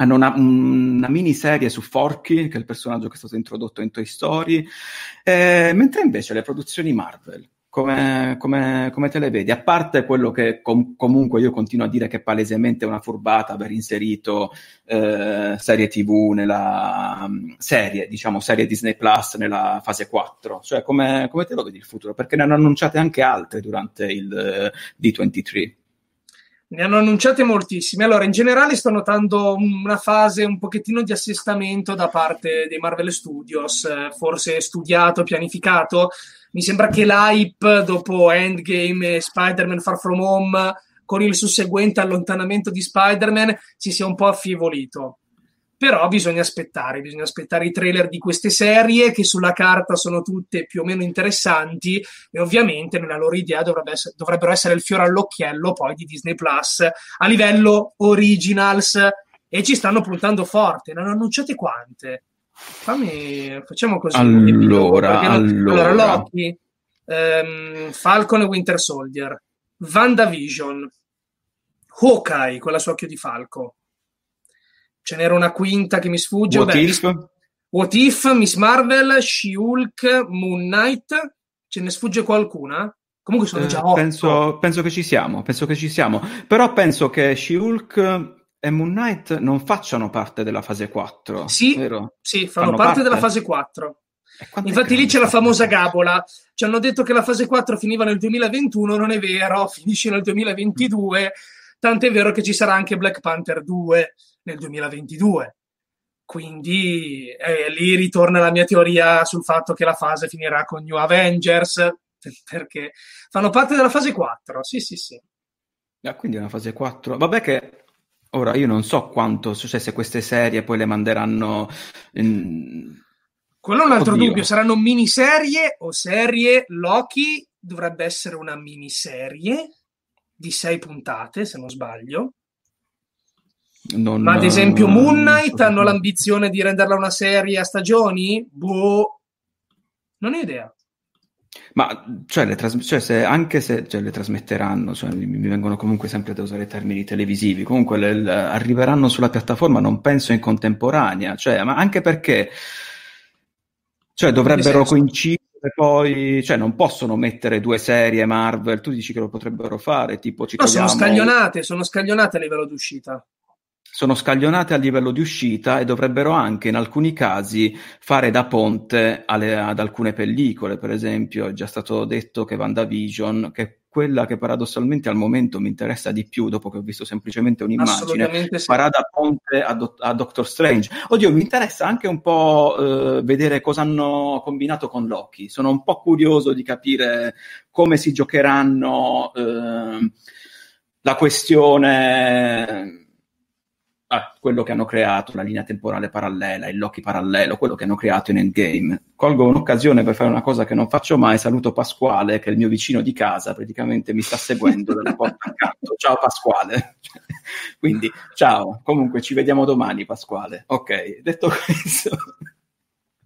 hanno una, una, miniserie su Forky, che è il personaggio che è stato introdotto in Toy Story, eh, mentre invece le produzioni Marvel, come, come, come, te le vedi? A parte quello che com- comunque io continuo a dire che è palesemente una furbata aver inserito eh, serie TV nella um, serie, diciamo serie Disney Plus nella fase 4, cioè come, come te lo vedi il futuro? Perché ne hanno annunciate anche altre durante il uh, D23. Ne hanno annunciate moltissime. Allora, in generale sto notando una fase un pochettino di assestamento da parte dei Marvel Studios, forse studiato, pianificato. Mi sembra che l'hype dopo Endgame e Spider-Man Far From Home, con il susseguente allontanamento di Spider-Man, si sia un po' affievolito però bisogna aspettare, bisogna aspettare i trailer di queste serie che sulla carta sono tutte più o meno interessanti e ovviamente nella loro idea essere, dovrebbero essere il fiore all'occhiello poi di Disney Plus a livello originals e ci stanno puntando forte, ne hanno annunciate quante? Fammi, facciamo così. Allora, allora. allora Loki, ehm, Falcon e Winter Soldier, WandaVision, Hawkeye con la sua occhio di falco, ce n'era una quinta che mi sfugge. What, Beh, if? Miss... What If, Miss Marvel, She-Hulk, Moon Knight. Ce ne sfugge qualcuna? Comunque sono già eh, otto. Penso, penso, che ci siamo, penso che ci siamo. Però penso che She-Hulk e Moon Knight non facciano parte della fase 4. Sì, vero? sì fanno, fanno parte, parte, della fase 4. Infatti lì c'è la famosa gabola. Ci hanno detto che la fase 4 finiva nel 2021, non è vero, finisce nel 2022. Tant'è vero che ci sarà anche Black Panther 2 nel 2022. Quindi eh, lì ritorna la mia teoria sul fatto che la fase finirà con New Avengers, perché fanno parte della fase 4. Sì, sì, sì. Ah, quindi è una fase 4. Vabbè che ora io non so quanto, cioè se queste serie poi le manderanno... In... Quello è un altro Oddio. dubbio, saranno miniserie o serie? Loki dovrebbe essere una miniserie di sei puntate, se non sbaglio. Non, Ma ad esempio Moon Knight hanno l'ambizione di renderla una serie a stagioni? Boh, non ho idea. Ma cioè, le tras- cioè se, anche se cioè, le trasmetteranno, cioè, mi, mi, vengono comunque sempre da usare termini televisivi, comunque le, le, arriveranno sulla piattaforma, non penso in contemporanea, cioè, ma anche perché cioè, dovrebbero coincidere poi, cioè non possono mettere due serie Marvel, tu dici che lo potrebbero fare, tipo ci No, sono scaglionate, sono scaglionate a livello d'uscita sono scaglionate a livello di uscita e dovrebbero anche in alcuni casi fare da ponte alle, ad alcune pellicole, per esempio è già stato detto che WandaVision, che è quella che paradossalmente al momento mi interessa di più dopo che ho visto semplicemente un'immagine, sì. farà da ponte a, Do- a, Doctor Strange. Oddio, mi interessa anche un po' eh, vedere cosa hanno combinato con Loki, sono un po' curioso di capire come si giocheranno eh, la questione ah, quello che hanno creato, la linea temporale parallela, il Loki parallelo, quello che hanno creato in Endgame. Colgo un'occasione per fare una cosa che non faccio mai, saluto Pasquale, che è il mio vicino di casa, praticamente mi sta seguendo dalla porta accanto. Ciao Pasquale. Quindi, ciao, comunque ci vediamo domani Pasquale. Ok, detto questo,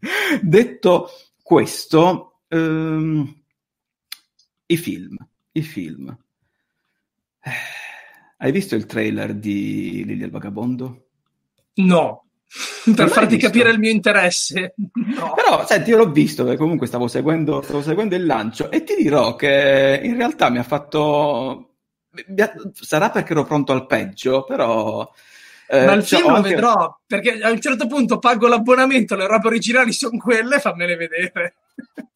detto questo um, i film, i film. Eh Hai visto il trailer di Lily il Vagabondo? No, per farti visto? capire il mio interesse. No. Però, senti, io l'ho visto, perché comunque stavo seguendo, stavo seguendo il lancio e ti dirò che in realtà mi ha fatto... mi ha- Sarà perché ero pronto al peggio, però... eh, Ma il cioè, film lo anche- vedrò perché a un certo punto pago l'abbonamento, le robe originali sono quelle, fammele vedere.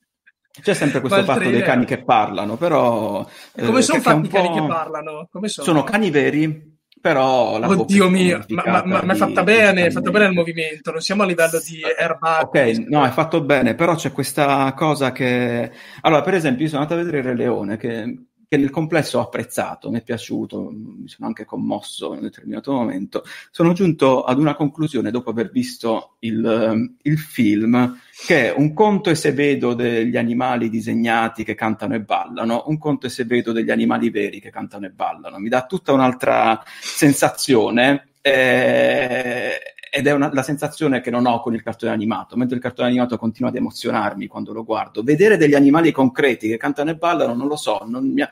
C'è sempre questo il fatto dei cani che parlano, però... eh, Come sono che è fatti i cani che parlano? Come sono? Sono cani veri, però la Oddio mio, ma, ma- ma- ma è fatta bene, è fatto bene il movimento. movimento, non siamo a livello di Airbag. Ok, no, è fatto bene, però c'è questa cosa che... Allora, per esempio, io sono andato a vedere Re Leone, che, che nel complesso ho apprezzato, mi è piaciuto, mi sono anche commosso in un determinato momento. Sono giunto ad una conclusione dopo aver visto il, il film, che un conto è se vedo degli animali disegnati che cantano e ballano, un conto è se vedo degli animali veri che cantano e ballano. Mi dà tutta un'altra sensazione. eh, ed è una- la sensazione che non ho con il cartone animato, mentre il cartone animato continua ad emozionarmi quando lo guardo. Vedere degli animali concreti che cantano e ballano, non lo so, non mi ha,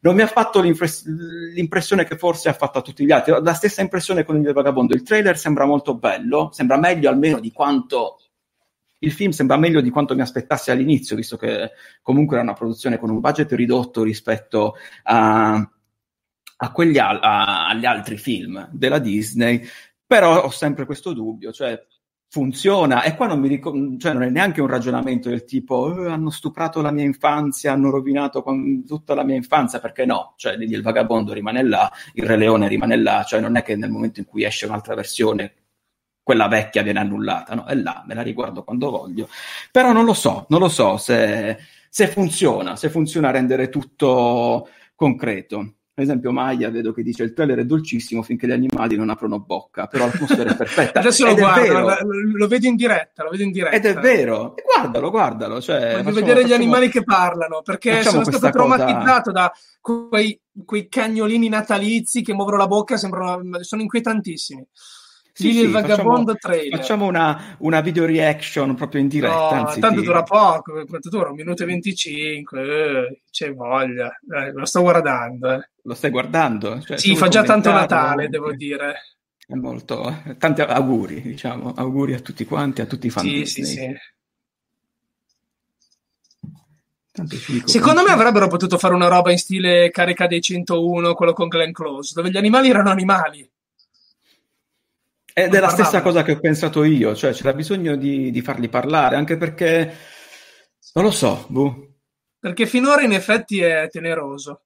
non mi ha fatto l'impress- l'impressione che forse ha fatto a tutti gli altri. La stessa impressione con il vagabondo. Il trailer sembra molto bello, sembra meglio almeno di quanto. Il film sembra meglio di quanto mi aspettassi all'inizio, visto che comunque era una produzione con un budget ridotto rispetto a, a al- a- agli altri film della Disney. Però ho sempre questo dubbio, cioè funziona e qua non mi ricor- cioè non è neanche un ragionamento del tipo "Eh, hanno stuprato la mia infanzia, hanno rovinato con- tutta la mia infanzia, perché no? Cioè il vagabondo rimane là, il Re Leone rimane là, cioè non è che nel momento in cui esce un'altra versione quella vecchia viene annullata, no? È là, me la riguardo quando voglio. Però non lo so, non lo so se, se funziona, se funziona a rendere tutto concreto. Per esempio, Maya vedo che dice il trailer è dolcissimo finché gli animali non aprono bocca, però l'atmosfera è perfetta. Adesso lo Ed guardo, lo, lo vedo in diretta, lo vedo in diretta. Ed è vero, E guardalo, guardalo. Cioè, Voglio facciamo- vedere gli facciamo- animali che parlano, perché sono stato questa cosa- traumatizzato da quei, quei cagnolini natalizi che muovono la bocca, sembrano, sono inquietantissimi. Sì, sì, il vagabondo facciamo, trailer. facciamo una, una video reaction proprio in diretta. No, anzi, tanto di- dura poco, quanto dura? Un minuto e 25, eh, c'è voglia. Eh, lo sto guardando. eh. Lo stai guardando? Cioè, Sì, fa già tanto Natale, devo dire. È molto... Tanti auguri, diciamo. Auguri a tutti quanti, a tutti i fan Sì, sì, Disney. sì. Dico Secondo me avrebbero potuto fare una roba in stile carica dei 101, quello con Glenn Close, dove gli animali erano animali. Ed è la stessa cosa che ho pensato io, cioè c'era bisogno di, di farli parlare, anche perché... Non lo so, boh. Perché finora in effetti è teneroso.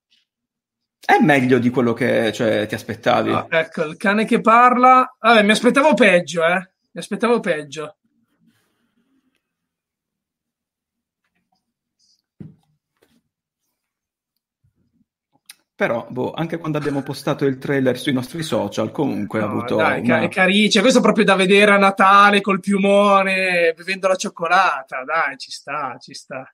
È meglio di quello che cioè, ti aspettavi. Ah, ecco, il cane che parla. Vabbè, mi aspettavo peggio, eh. Mi aspettavo peggio. Però, boh, anche quando abbiamo postato il trailer sui nostri social, comunque ha No, avuto dai, una- è carino. Cioè, questo è proprio da vedere a Natale col piumone, bevendo la cioccolata. Dai, ci sta, ci sta.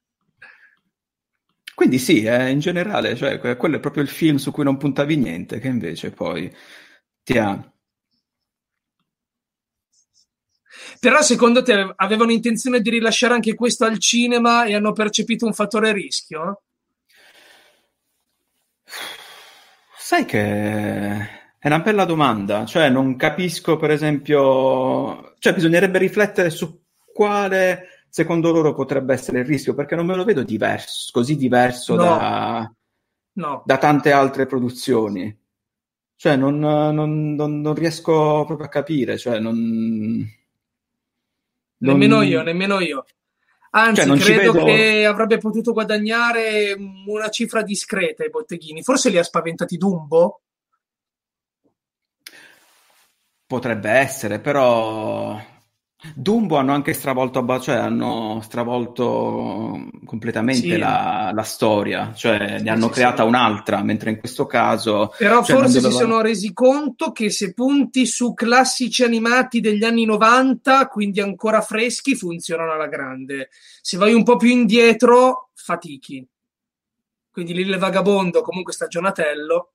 Quindi sì, eh, in generale, cioè, que- quello è proprio il film su cui non puntavi niente, che invece poi ti ha... Però secondo te avevano intenzione di rilasciare anche questo al cinema e hanno percepito un fattore rischio? Sai che è una bella domanda, cioè non capisco per esempio, cioè bisognerebbe riflettere su quale secondo loro potrebbe essere il rischio, perché non me lo vedo diverso, così diverso No. da, No. da tante altre produzioni. Cioè non, non- non- non riesco proprio a capire, cioè Nemmeno io, nemmeno io. Anzi, Cioè, credo vedo- che avrebbe potuto guadagnare una cifra discreta ai botteghini. Forse li ha spaventati Dumbo? Potrebbe essere, però Dumbo hanno anche stravolto, cioè hanno stravolto completamente Sì. la, la storia, cioè ne hanno sì, creata sì. un'altra, mentre in questo caso... Però cioè, forse si dovevano- sono resi conto che se punti su classici animati degli anni 90, quindi ancora freschi, funzionano alla grande. Se vai un po' più indietro, fatichi. Quindi lì il vagabondo, comunque stagionatello,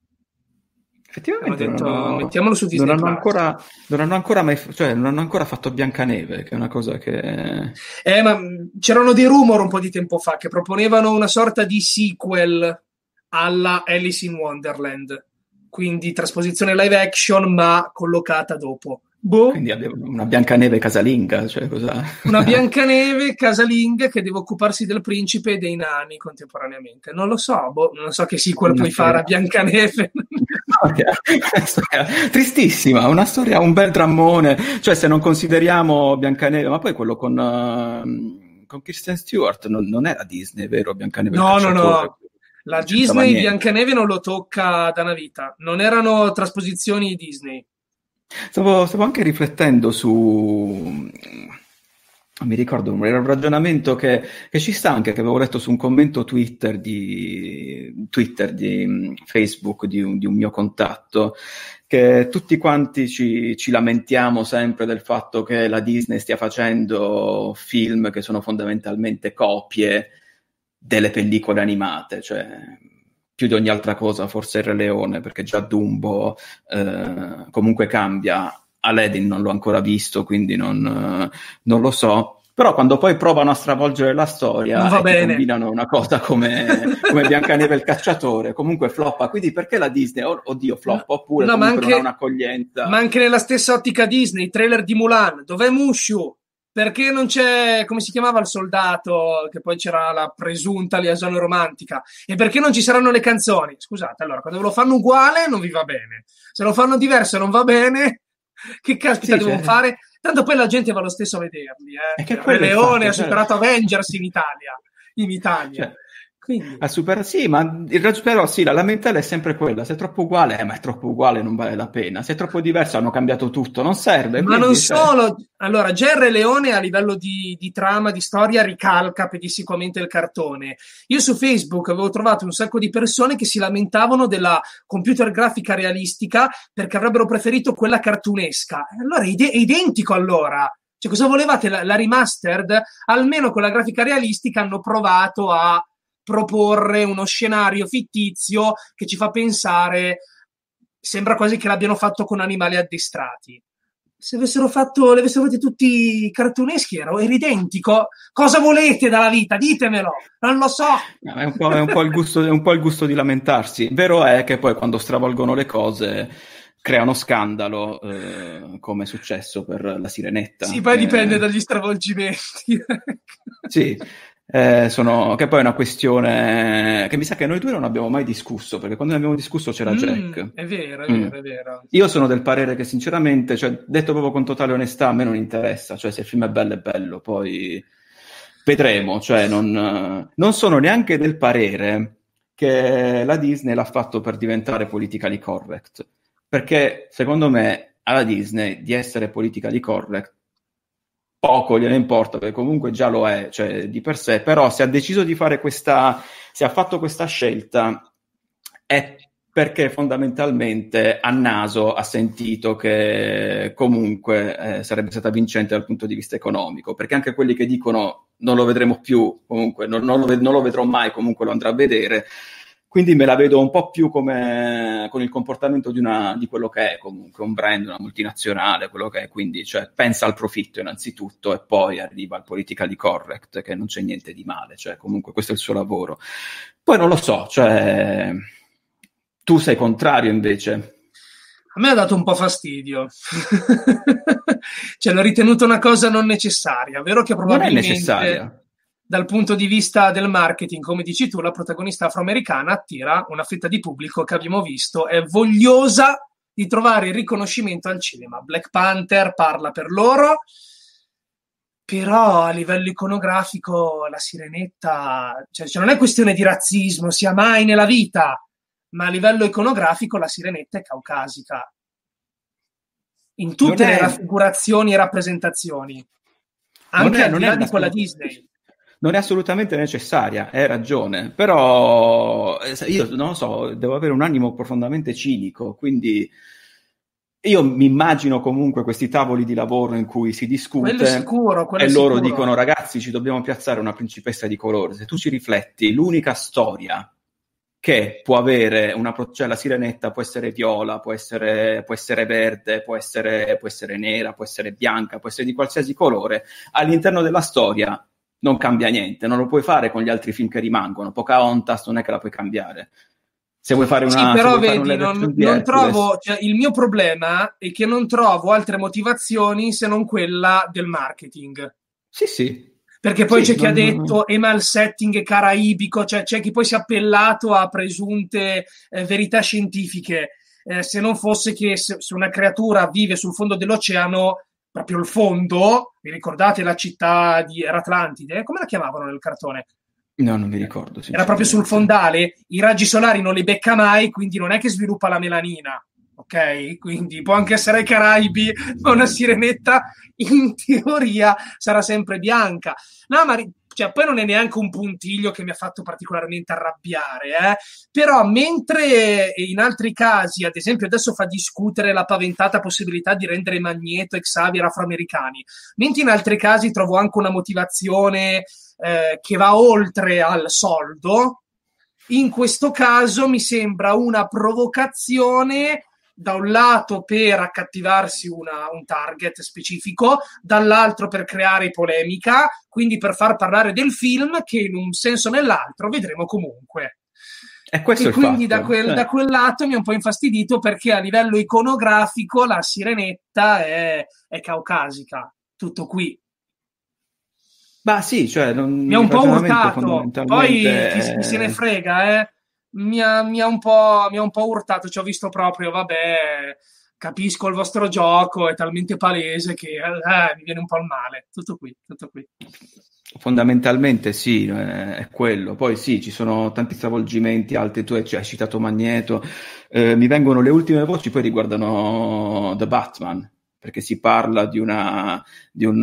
Effettivamente Hanno detto, ho- mettiamolo su Disney non hanno ancora, non hanno ancora mai, cioè, non hanno ancora fatto Biancaneve, che è una cosa che... Eh, ma mh, c'erano dei rumor un po' di tempo fa che proponevano una sorta di sequel alla Alice in Wonderland. quindi trasposizione live action ma collocata dopo. Boh. Quindi abbiamo una Biancaneve casalinga, cioè cosa... Una Biancaneve casalinga che deve occuparsi del principe e dei nani contemporaneamente. Non lo so, boh, non so che sequel una puoi storia... fare a Biancaneve. Tristissima, una storia, un bel drammone. Cioè, se non consideriamo Biancaneve, ma poi quello con, uh, con Kristen Stewart non, non, era Disney, vero? Biancaneve No, no, no. La Disney Biancaneve non lo tocca da una vita. Non erano trasposizioni Disney. Stavo, stavo anche riflettendo su mi ricordo un ragionamento che, che, ci sta anche, che avevo letto su un commento Twitter di, Twitter di Facebook di un, di un, mio contatto, che tutti quanti ci, ci, lamentiamo sempre del fatto che la Disney stia facendo film che sono fondamentalmente copie delle pellicole animate, cioè più di ogni altra cosa forse il Re Leone, perché già Dumbo eh, comunque cambia. Aladdin non l'ho ancora visto, quindi non, eh, non lo so. Però quando poi provano a stravolgere la storia e combinano una cosa come, come Biancaneve il cacciatore, comunque floppa. Quindi perché la Disney, oddio, floppa, oppure no, ma anche, non ha un'accoglienza? Ma anche nella stessa ottica Disney, trailer di Mulan, dov'è Mushu? Perché non c'è, come si chiamava il soldato, che poi c'era la presunta liaison romantica, e perché non ci saranno le canzoni? Scusate, allora, quando lo fanno uguale non vi va bene, se lo fanno diverso non va bene, che caspita sì, devono cioè... fare? Tanto poi la gente va lo stesso a vederli, eh. Leone ha cioè superato cioè... Avengers in Italia, in Italia. Cioè quindi... A super, sì, ma il però sì, la lamentela è sempre quella. Se è troppo uguale, eh, ma è troppo uguale, non vale la pena. Se è troppo diverso, hanno cambiato tutto, non serve. Ma non cioè... solo. Allora, Gerre Leone a livello di, di, trama, di storia, ricalca pedissimamente il cartone. Io su Facebook avevo trovato un sacco di persone che si lamentavano della computer grafica realistica perché avrebbero preferito quella cartunesca. Allora, è, ide- è identico allora. Cioè, cosa volevate? La, la remastered? Almeno con la grafica realistica hanno provato a proporre uno scenario fittizio che ci fa pensare, sembra quasi che l'abbiano fatto con animali addestrati. Se avessero fatto, le avessero fatti tutti cartuneschi, era, era identico. Cosa volete dalla vita? Ditemelo, non lo so. È un po', è un po il, gusto, è un po il gusto di lamentarsi. Vero è che poi quando stravolgono le cose creano scandalo, eh, come è successo per la sirenetta. Sì, poi eh... dipende dagli stravolgimenti. sì, eh, sono, che poi è una questione che mi sa che noi due non abbiamo mai discusso, perché quando ne abbiamo discusso c'era mm, Jack. È vero, è vero, mm. è vero. Io sono del parere che sinceramente, cioè, detto proprio con totale onestà, a me non interessa, cioè se il film è bello è bello, poi vedremo, cioè non, non sono neanche del parere che la Disney l'ha fatto per diventare politically correct, perché secondo me alla Disney di essere politically correct poco gliene importa, perché comunque già lo è, cioè di per sé, però se ha deciso di fare questa, se ha fatto questa scelta è perché fondamentalmente a naso ha sentito che comunque eh, sarebbe stata vincente dal punto di vista economico, perché anche quelli che dicono non lo vedremo più, comunque non, non, lo, non lo vedrò mai, comunque lo andrà a vedere, quindi me la vedo un po' più come con il comportamento di, una, di quello che è comunque un brand, una multinazionale, quello che è, quindi cioè, pensa al profitto innanzitutto e poi arriva al politically correct, che non c'è niente di male, cioè comunque questo è il suo lavoro. Poi non lo so, cioè tu sei contrario invece. A me ha dato un po' fastidio. cioè, l'ho ritenuto una cosa non necessaria, vero che probabilmente... Non è necessaria dal punto di vista del marketing, come dici tu, la protagonista afroamericana attira una fetta di pubblico che abbiamo visto è vogliosa di trovare il riconoscimento al cinema. Black Panther parla per loro, però a livello iconografico la sirenetta, cioè, cioè non è questione di razzismo, sia mai nella vita, ma a livello iconografico la sirenetta è caucasica. In tutte le raffigurazioni e rappresentazioni, anche è, al di là di quella Disney non è assolutamente necessaria, hai ragione, però eh, io non lo so, devo avere un animo profondamente cinico, quindi io mi immagino comunque questi tavoli di lavoro in cui si discute sicuro, e loro sicuro. dicono ragazzi ci dobbiamo piazzare una principessa di colore, se tu ci rifletti, l'unica storia che può avere una cioè la sirenetta può essere viola, può essere, può essere verde, può essere, può essere nera, può essere bianca, può essere di qualsiasi colore, all'interno della storia non cambia niente, non lo puoi fare con gli altri film che rimangono. Pocahontas non è che la puoi cambiare. Se vuoi fare una... Sì, però vedi, non, non trovo... Cioè, il mio problema è che non trovo altre motivazioni se non quella del marketing. Sì, sì. Perché poi sì, c'è chi ha detto ema il setting caraibico, cioè c'è chi poi si è appellato a presunte eh, verità scientifiche. Eh, se non fosse che se, se una creatura vive sul fondo dell'oceano, proprio il fondo, vi ricordate la città di era Atlantide? Come la chiamavano nel cartone? No, non mi ricordo. Era proprio sul fondale, i raggi solari non li becca mai, quindi non è che sviluppa la melanina ok? Quindi può anche essere ai Caraibi, ma una sirenetta in teoria sarà sempre bianca. No, ma cioè, poi non è neanche un puntiglio che mi ha fatto particolarmente arrabbiare, eh? però mentre in altri casi, ad esempio adesso fa discutere la paventata possibilità di rendere Magneto e Xavier afroamericani, mentre in altri casi trovo anche una motivazione eh, che va oltre al soldo, in questo caso mi sembra una provocazione da un lato per accattivarsi una, un target specifico, dall'altro per creare polemica, quindi per far parlare del film che in un senso o nell'altro vedremo comunque. E, e quindi da quel, eh. da quel, lato mi è un po' infastidito perché a livello iconografico la sirenetta è, è caucasica, tutto qui. Ma sì, cioè non, mi ha un po' urtato, poi chi, chi se ne frega, eh mi ha, mi ha, un, po', mi ha un po' urtato, ci ho visto proprio, vabbè, capisco il vostro gioco, è talmente palese che eh, mi viene un po' il male. Tutto qui, tutto qui. Fondamentalmente sì, eh, è quello. Poi sì, ci sono tanti stravolgimenti, altri tu hai citato Magneto. Eh, mi vengono le ultime voci, poi riguardano The Batman, perché si parla di, una, di un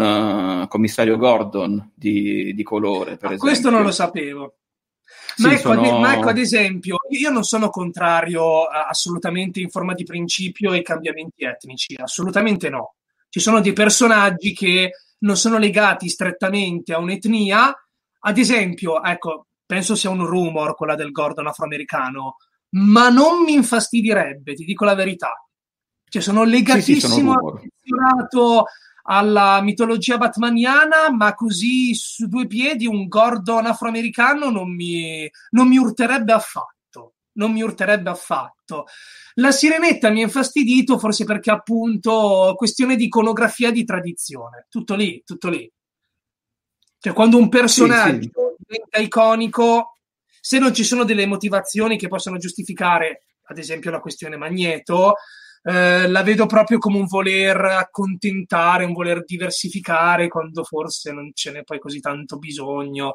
uh, commissario Gordon di, di colore. Per ah, questo non lo sapevo. Ma, sì, ecco, sono... ma, ecco, ad esempio, io non sono contrario assolutamente in forma di principio ai cambiamenti etnici, assolutamente no. Ci sono dei personaggi che non sono legati strettamente a un'etnia. Ad esempio, ecco, penso sia un rumor quella del Gordon afroamericano, ma non mi infastidirebbe, ti dico la verità. Cioè, sono legatissimo sì, sì, sono alla mitologia batmaniana, ma così su due piedi un Gordon afroamericano non mi, non mi urterebbe affatto. Non mi urterebbe affatto. La sirenetta mi ha infastidito forse perché appunto questione di iconografia di tradizione. Tutto lì, tutto lì. Cioè, quando un personaggio sì, sì. diventa iconico, se non ci sono delle motivazioni che possono giustificare, ad esempio, la questione Magneto, eh, la vedo proprio come un voler accontentare, un voler diversificare quando forse non ce n'è poi così tanto bisogno.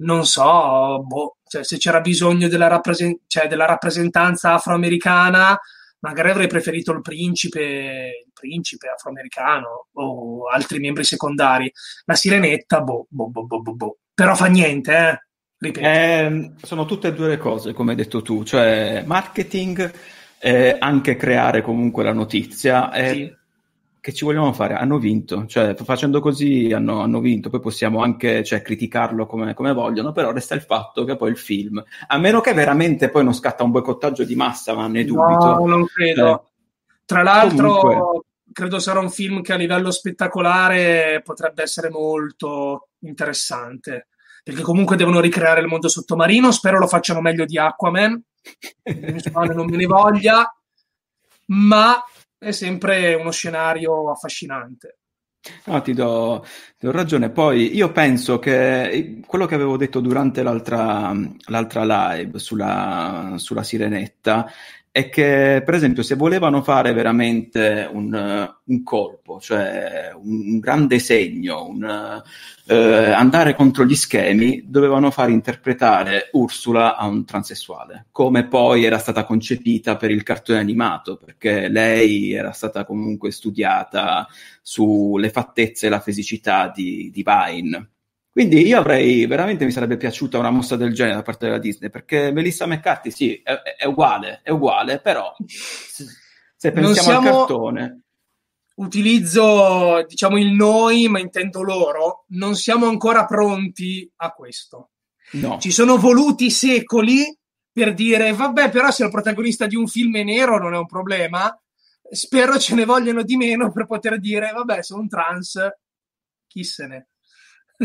Non so, boh, cioè, se c'era bisogno della, rappresent- cioè, della rappresentanza afroamericana, magari avrei preferito il principe, il principe afroamericano o altri membri secondari. La sirenetta, boh, boh, boh, boh, boh. boh. Però fa niente, eh. Eh, sono tutte e due le cose, come hai detto tu, cioè marketing eh, anche creare comunque la notizia. Eh, sì. Che ci vogliamo fare? Hanno vinto, cioè facendo così hanno, hanno vinto, poi possiamo anche cioè, criticarlo come, come, vogliono, però resta il fatto che poi il film, a meno che veramente poi non scatta un boicottaggio di massa, ma ne dubito. No, non credo. Eh, Tra l'altro, comunque... credo sarà un film che a livello spettacolare potrebbe essere molto interessante perché comunque devono ricreare il mondo sottomarino. Spero lo facciano meglio di Aquaman. Non me ne voglia, ma è sempre uno scenario affascinante. No, ti do, ti do, ragione. Poi io penso che quello che avevo detto durante l'altra, l'altra live sulla, sulla sirenetta è che, per esempio, se volevano fare veramente un, un colpo, cioè un, un grande segno, un, eh, andare contro gli schemi, dovevano far interpretare Ursula a un transessuale, come poi era stata concepita per il cartone animato, perché lei era stata comunque studiata sulle fattezze e la fisicità di, di Vine quindi io avrei, veramente mi sarebbe piaciuta una mossa del genere da parte della Disney, perché Melissa McCarthy sì, è, è uguale, è uguale, però se, pensiamo siamo... al cartone... Utilizzo, diciamo, il noi, ma intendo loro, non siamo ancora pronti a questo. No. Ci sono voluti secoli per dire, vabbè, però se il protagonista di un film è nero non è un problema, spero ce ne vogliano di meno per poter dire, vabbè, sono un trans, chi se ne...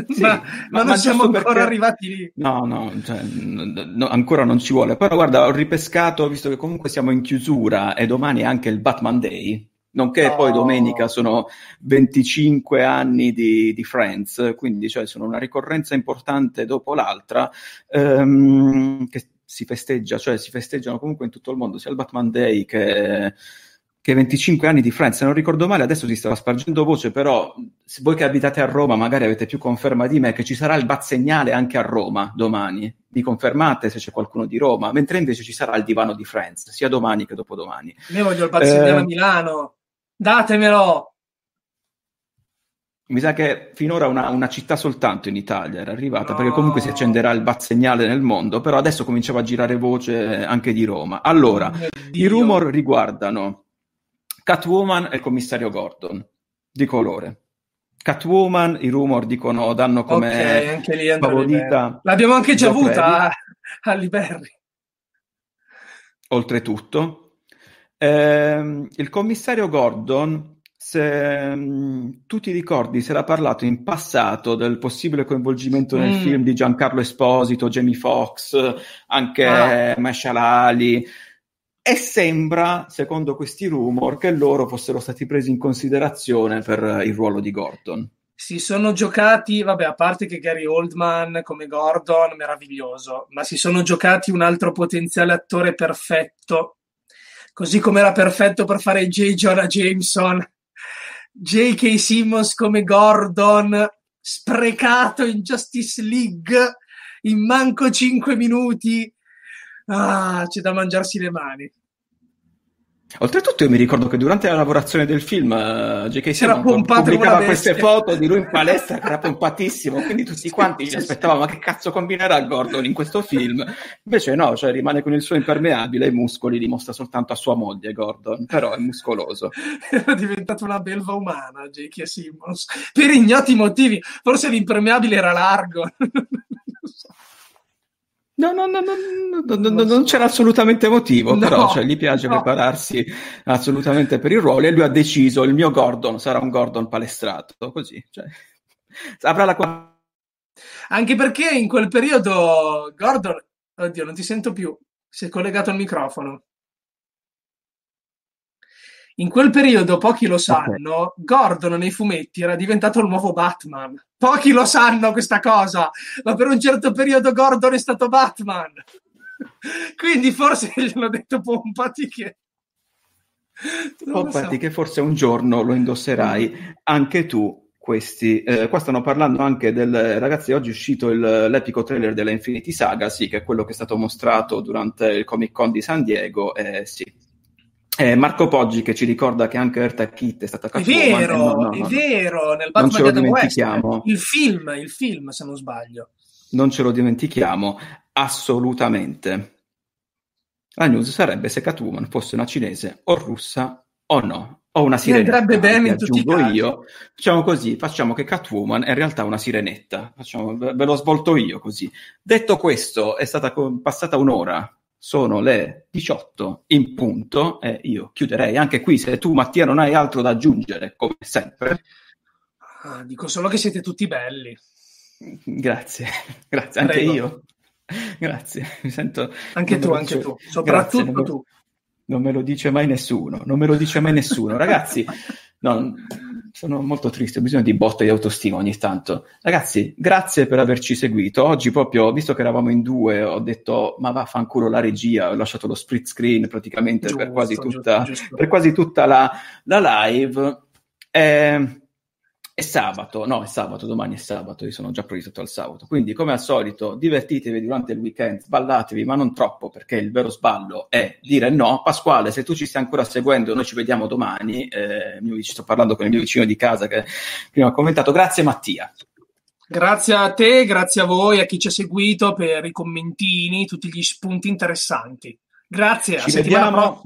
Sì, ma, ma, non ma siamo ancora perché... arrivati lì. No, no, cioè, no, ancora non ci vuole. Però guarda, ho ripescato, visto che comunque siamo in chiusura e domani è anche il Batman Day, nonché oh. poi domenica sono 25 anni di, di Friends, quindi cioè, sono una ricorrenza importante dopo l'altra, ehm, che si festeggia, cioè si festeggiano comunque in tutto il mondo, sia il Batman Day che che 25 anni di Friends, se non ricordo male, adesso si stava spargendo voce, però se voi che abitate a Roma magari avete più conferma di me che ci sarà il bazzegnale anche a Roma domani. Mi confermate se c'è qualcuno di Roma, mentre invece ci sarà il divano di Friends, sia domani che dopodomani. Io voglio il bazzegnale eh, a Milano, datemelo! Mi sa che finora una, una, città soltanto in Italia era arrivata, no. perché comunque si accenderà il bazzegnale nel mondo, però adesso cominciava a girare voce anche di Roma. Allora, oh i rumor riguardano Catwoman e il commissario Gordon di colore. Catwoman, i rumor dicono, danno come okay, anche lì favorita. L'abbiamo anche già avuta a, Liberri. Oltretutto, eh, il commissario Gordon, se mm, tu ti ricordi, si era parlato in passato del possibile coinvolgimento nel mm. film di Giancarlo Esposito, Jamie Foxx, anche ah. Mashalali. E sembra, secondo questi rumor, che loro fossero stati presi in considerazione per il ruolo di Gordon. Si sono giocati, vabbè, a parte che Gary Oldman come Gordon, meraviglioso, ma si sono giocati un altro potenziale attore perfetto, così come era perfetto per fare J. Jonah Jameson, J.K. Simmons come Gordon, sprecato in Justice League in manco 5 minuti ah, c'è da mangiarsi le mani. Oltretutto io mi ricordo che durante la lavorazione del film uh, J.K. Simmons pubblicava queste foto di lui in palestra che era pompatissimo, quindi tutti quanti ci aspettavamo ma che cazzo combinerà Gordon in questo film? Invece no, cioè rimane con il suo impermeabile, i muscoli li mostra soltanto a sua moglie Gordon, però è muscoloso. Era diventato una belva umana J.K. Simmons, per ignoti motivi, forse l'impermeabile era largo. No, no, no, no, no, no non c'era assolutamente motivo, però cioè, gli piace prepararsi assolutamente per il ruolo e lui ha deciso il mio Gordon sarà un Gordon palestrato, così. Cioè, avrà la... Anche perché in quel periodo Gordon, oddio, non ti sento più, si è collegato al microfono. In quel periodo, pochi lo sanno, okay. Gordon nei fumetti era diventato il nuovo Batman. Pochi lo sanno questa cosa, ma per un certo periodo Gordon è stato Batman. Quindi forse gliel'ho detto pompati che... Pompati so. che forse un giorno lo indosserai anche tu questi. Eh, qua stanno parlando anche del ragazzi. Oggi è uscito il, l'epico trailer della Infinity Saga, sì, che è quello che è stato mostrato durante il Comic Con di San Diego. Eh, sì, eh, Marco Poggi che ci ricorda che anche Eartha Kitt è stata cattura. È vero, no, no, no, è vero, nel Batman Adam West, il film, il film se non sbaglio. Non ce lo dimentichiamo, assolutamente. La news sarebbe se Catwoman fosse una cinese o russa o no, o una sirenetta. andrebbe bene in tutti i casi. io. Facciamo così, facciamo che Catwoman è in realtà una sirenetta. Facciamo, ve lo svolto io così. Detto questo, è stata passata un'ora sono le 18 in punto e io chiuderei anche qui se tu Mattia non hai altro da aggiungere come sempre. Ah, dico solo che siete tutti belli. Grazie, grazie anche Prego. io. Grazie, mi sento... Anche tu, anche tu, soprattutto grazie, tu. Non me lo dice mai nessuno, non me lo dice mai nessuno. Ragazzi, no, sono molto triste, ho bisogno di botte di autostima ogni tanto. Ragazzi, grazie per averci seguito. Oggi proprio, visto che eravamo in due, ho detto ma vaffanculo la regia, ho lasciato lo split screen praticamente giusto, per quasi tutta, giusto, giusto. Per quasi tutta la, la live. Eh, è sabato, no, è sabato, domani è sabato, io sono già proiettato al sabato. Quindi, come al solito, divertitevi durante il weekend, sballatevi, ma non troppo, perché il vero sballo è dire no. Pasquale, se tu ci stai ancora seguendo, noi ci vediamo domani. Eh, sto parlando con il mio vicino di casa che prima ha commentato. Grazie Mattia. Grazie a te, grazie a voi, a chi ci ha seguito per i commentini, tutti gli spunti interessanti. Grazie, ci vediamo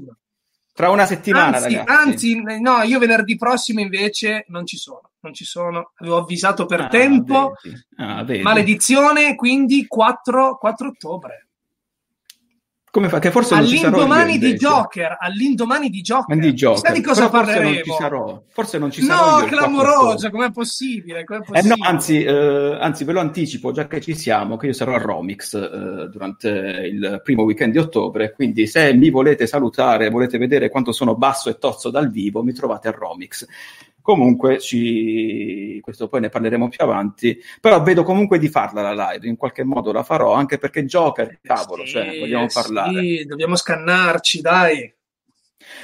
tra una settimana, anzi, ragazzi. Anzi, no, io venerdì prossimo invece non ci sono non ci sono. Avevo avvisato per ah, tempo. Ah, Maledizione, quindi 4, 4 ottobre. Come fa? Che forse non ci sarò all'indomani di. Joker, all'indomani di Joker. Di Joker. Sai di cosa Però forse parleremo? non ci sarò. Forse non ci sarò No, io il 4 clamoroso, ottobre. com'è possibile? Com'è Eh possibile? no, anzi, eh, anzi, ve lo anticipo, già che ci siamo, che io sarò a Romix eh, durante il primo weekend di ottobre, quindi se mi volete salutare, volete vedere quanto sono basso e tozzo dal vivo, mi trovate a Romix. Comunque, ci... questo poi ne parleremo più avanti, però vedo comunque di farla la live, in qualche modo la farò, anche perché Joker, cavolo, Sì, cioè, vogliamo sì, parlare. dobbiamo scannarci, dai.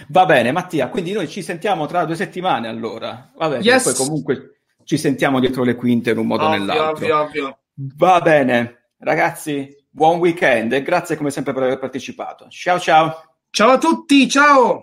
Va bene, Mattia, quindi noi ci sentiamo tra due settimane allora. Va bene, Yes. poi comunque ci sentiamo dietro le quinte in un modo o nell'altro. ovvio, ovvio. Va bene, ragazzi, buon weekend e grazie come sempre per aver partecipato. Ciao ciao. Ciao a tutti, ciao!